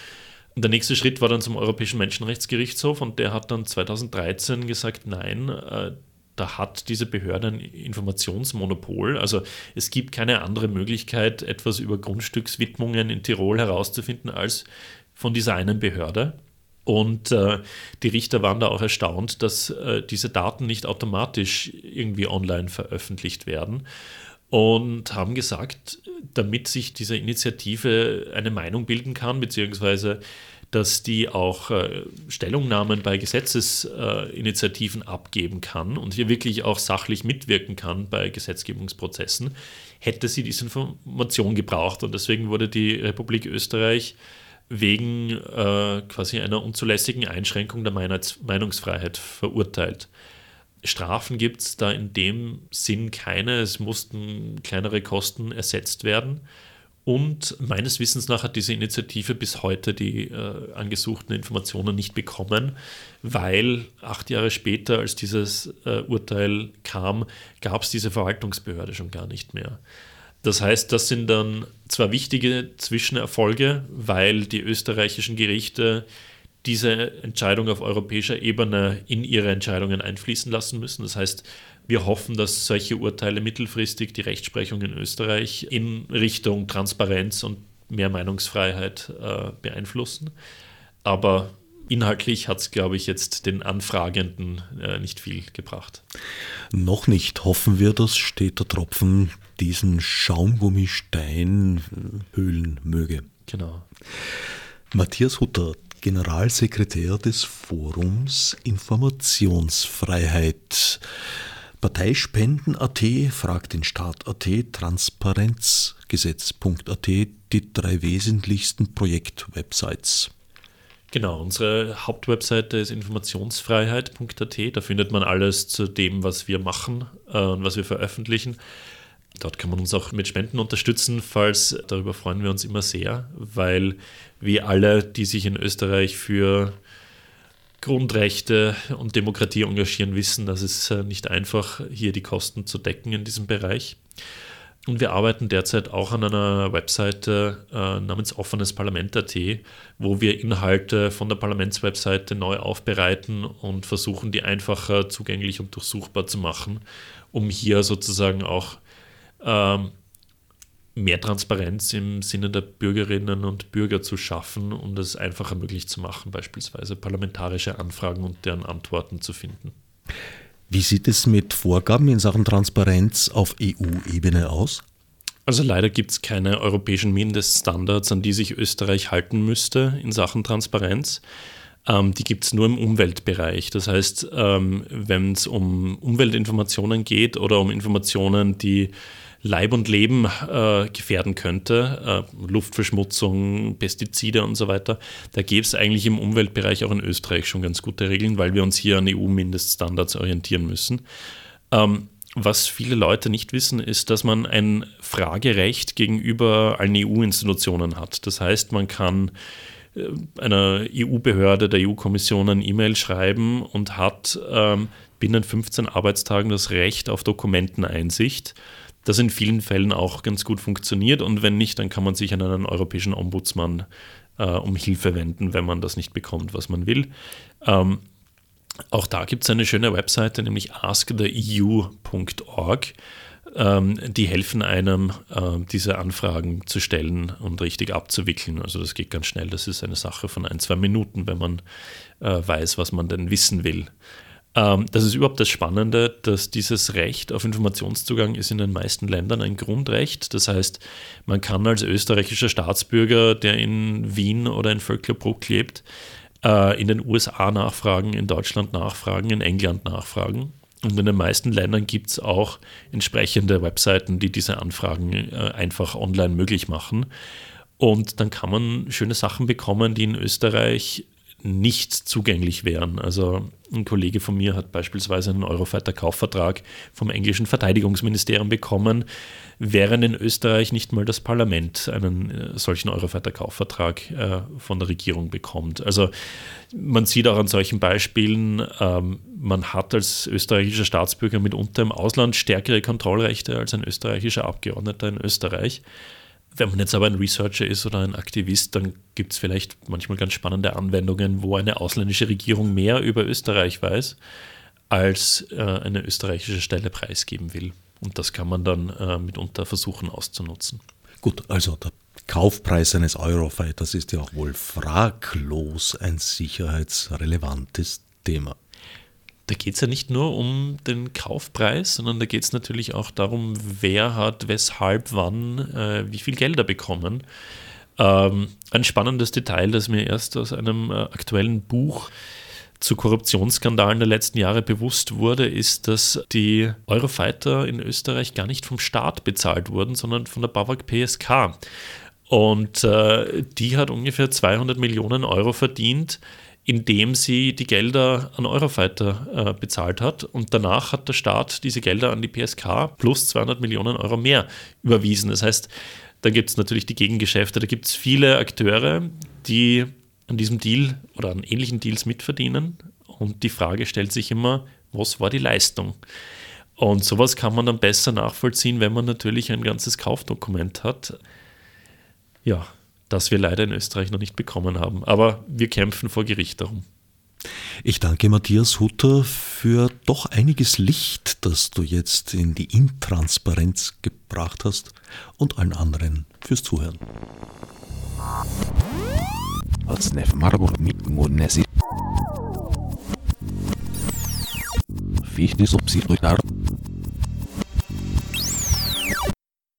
Und der nächste Schritt war dann zum Europäischen Menschenrechtsgerichtshof und der hat dann 2013 gesagt, nein, äh, da hat diese Behörde ein Informationsmonopol. Also es gibt keine andere Möglichkeit, etwas über Grundstückswidmungen in Tirol herauszufinden, als von dieser einen Behörde. Und äh, die Richter waren da auch erstaunt, dass äh, diese Daten nicht automatisch irgendwie online veröffentlicht werden und haben gesagt, damit sich diese Initiative eine Meinung bilden kann, beziehungsweise dass die auch äh, Stellungnahmen bei Gesetzesinitiativen äh, abgeben kann und hier wirklich auch sachlich mitwirken kann bei Gesetzgebungsprozessen, hätte sie diese Information gebraucht. Und deswegen wurde die Republik Österreich wegen äh, quasi einer unzulässigen Einschränkung der Meinungsfreiheit verurteilt. Strafen gibt es da in dem Sinn keine, es mussten kleinere Kosten ersetzt werden. Und meines Wissens nach hat diese Initiative bis heute die äh, angesuchten Informationen nicht bekommen, weil acht Jahre später, als dieses äh, Urteil kam, gab es diese Verwaltungsbehörde schon gar nicht mehr. Das heißt, das sind dann zwar wichtige Zwischenerfolge, weil die österreichischen Gerichte diese Entscheidung auf europäischer Ebene in ihre Entscheidungen einfließen lassen müssen. Das heißt, wir hoffen, dass solche Urteile mittelfristig die Rechtsprechung in Österreich in Richtung Transparenz und mehr Meinungsfreiheit äh, beeinflussen. Aber inhaltlich hat es, glaube ich, jetzt den Anfragenden äh, nicht viel gebracht. Noch nicht. Hoffen wir, dass steht der Tropfen diesen Schaumgummistein höhlen möge. Genau. Matthias Hutter, Generalsekretär des Forums Informationsfreiheit. Parteispenden.at, fragt den Staat.at, Transparenzgesetz.at, die drei wesentlichsten Projektwebsites. Genau, unsere Hauptwebseite ist informationsfreiheit.at. Da findet man alles zu dem, was wir machen äh, und was wir veröffentlichen. Dort kann man uns auch mit Spenden unterstützen, falls darüber freuen wir uns immer sehr, weil wir alle, die sich in Österreich für Grundrechte und Demokratie engagieren, wissen, dass es äh, nicht einfach, hier die Kosten zu decken in diesem Bereich. Und wir arbeiten derzeit auch an einer Webseite äh, namens offenes Parlament.at, wo wir Inhalte von der Parlamentswebseite neu aufbereiten und versuchen, die einfacher zugänglich und durchsuchbar zu machen, um hier sozusagen auch ähm, mehr Transparenz im Sinne der Bürgerinnen und Bürger zu schaffen und es einfacher möglich zu machen, beispielsweise parlamentarische Anfragen und deren Antworten zu finden. Wie sieht es mit Vorgaben in Sachen Transparenz auf EU-Ebene aus? Also leider gibt es keine europäischen Mindeststandards, an die sich Österreich halten müsste in Sachen Transparenz. Ähm, die gibt es nur im Umweltbereich. Das heißt, ähm, wenn es um Umweltinformationen geht oder um Informationen, die Leib und Leben äh, gefährden könnte, äh, Luftverschmutzung, Pestizide und so weiter, da gäbe es eigentlich im Umweltbereich auch in Österreich schon ganz gute Regeln, weil wir uns hier an EU-Mindeststandards orientieren müssen. Ähm, was viele Leute nicht wissen, ist, dass man ein Fragerecht gegenüber allen EU-Institutionen hat. Das heißt, man kann äh, einer EU-Behörde, der EU-Kommission ein E-Mail schreiben und hat ähm, binnen 15 Arbeitstagen das Recht auf Dokumenteneinsicht das in vielen Fällen auch ganz gut funktioniert und wenn nicht, dann kann man sich an einen europäischen Ombudsmann äh, um Hilfe wenden, wenn man das nicht bekommt, was man will. Ähm, auch da gibt es eine schöne Webseite, nämlich asktheeu.org. Ähm, die helfen einem, äh, diese Anfragen zu stellen und richtig abzuwickeln. Also das geht ganz schnell. Das ist eine Sache von ein, zwei Minuten, wenn man äh, weiß, was man denn wissen will. Ähm, das ist überhaupt das Spannende, dass dieses Recht auf Informationszugang ist in den meisten Ländern ein Grundrecht. Das heißt, man kann als österreichischer Staatsbürger, der in Wien oder in Vöcklerbruck lebt, äh, in den USA nachfragen, in Deutschland nachfragen, in England nachfragen. Und in den meisten Ländern gibt es auch entsprechende Webseiten, die diese Anfragen äh, einfach online möglich machen. Und dann kann man schöne Sachen bekommen, die in Österreich nicht zugänglich wären. Also ein Kollege von mir hat beispielsweise einen Eurofighter-Kaufvertrag vom englischen Verteidigungsministerium bekommen, während in Österreich nicht mal das Parlament einen äh, solchen Eurofighter-Kaufvertrag äh, von der Regierung bekommt. Also man sieht auch an solchen Beispielen, ähm, man hat als österreichischer Staatsbürger mitunter im Ausland stärkere Kontrollrechte als ein österreichischer Abgeordneter in Österreich. Wenn man jetzt aber ein Researcher ist oder ein Aktivist, dann gibt es vielleicht manchmal ganz spannende Anwendungen, wo eine ausländische Regierung mehr über Österreich weiß, als äh, eine österreichische Stelle preisgeben will. Und das kann man dann äh, mitunter versuchen auszunutzen. Gut, also der Kaufpreis eines Eurofighters ist ja auch wohl fraglos ein sicherheitsrelevantes Thema da geht es ja nicht nur um den Kaufpreis, sondern da geht es natürlich auch darum, wer hat, weshalb, wann, äh, wie viel Gelder bekommen. Ähm, ein spannendes Detail, das mir erst aus einem äh, aktuellen Buch zu Korruptionsskandalen der letzten Jahre bewusst wurde, ist, dass die Eurofighter in Österreich gar nicht vom Staat bezahlt wurden, sondern von der BAWAG PSK. Und äh, die hat ungefähr 200 Millionen Euro verdient indem sie die Gelder an Eurofighter äh, bezahlt hat. Und danach hat der Staat diese Gelder an die PSK plus 200 Millionen Euro mehr überwiesen. Das heißt, Dann gibt es natürlich die Gegengeschäfte. Da gibt es viele Akteure, die an diesem Deal oder an ähnlichen Deals mitverdienen. Und die Frage stellt sich immer, was war die Leistung? Und sowas kann man dann besser nachvollziehen, wenn man natürlich ein ganzes Kaufdokument hat. Ja, das wir leider in Österreich noch nicht bekommen haben. Aber wir kämpfen vor Gericht darum. Ich danke Matthias Hutter für doch einiges Licht, das du jetzt in die Intransparenz gebracht hast und allen anderen fürs Zuhören. Fichte subsidiar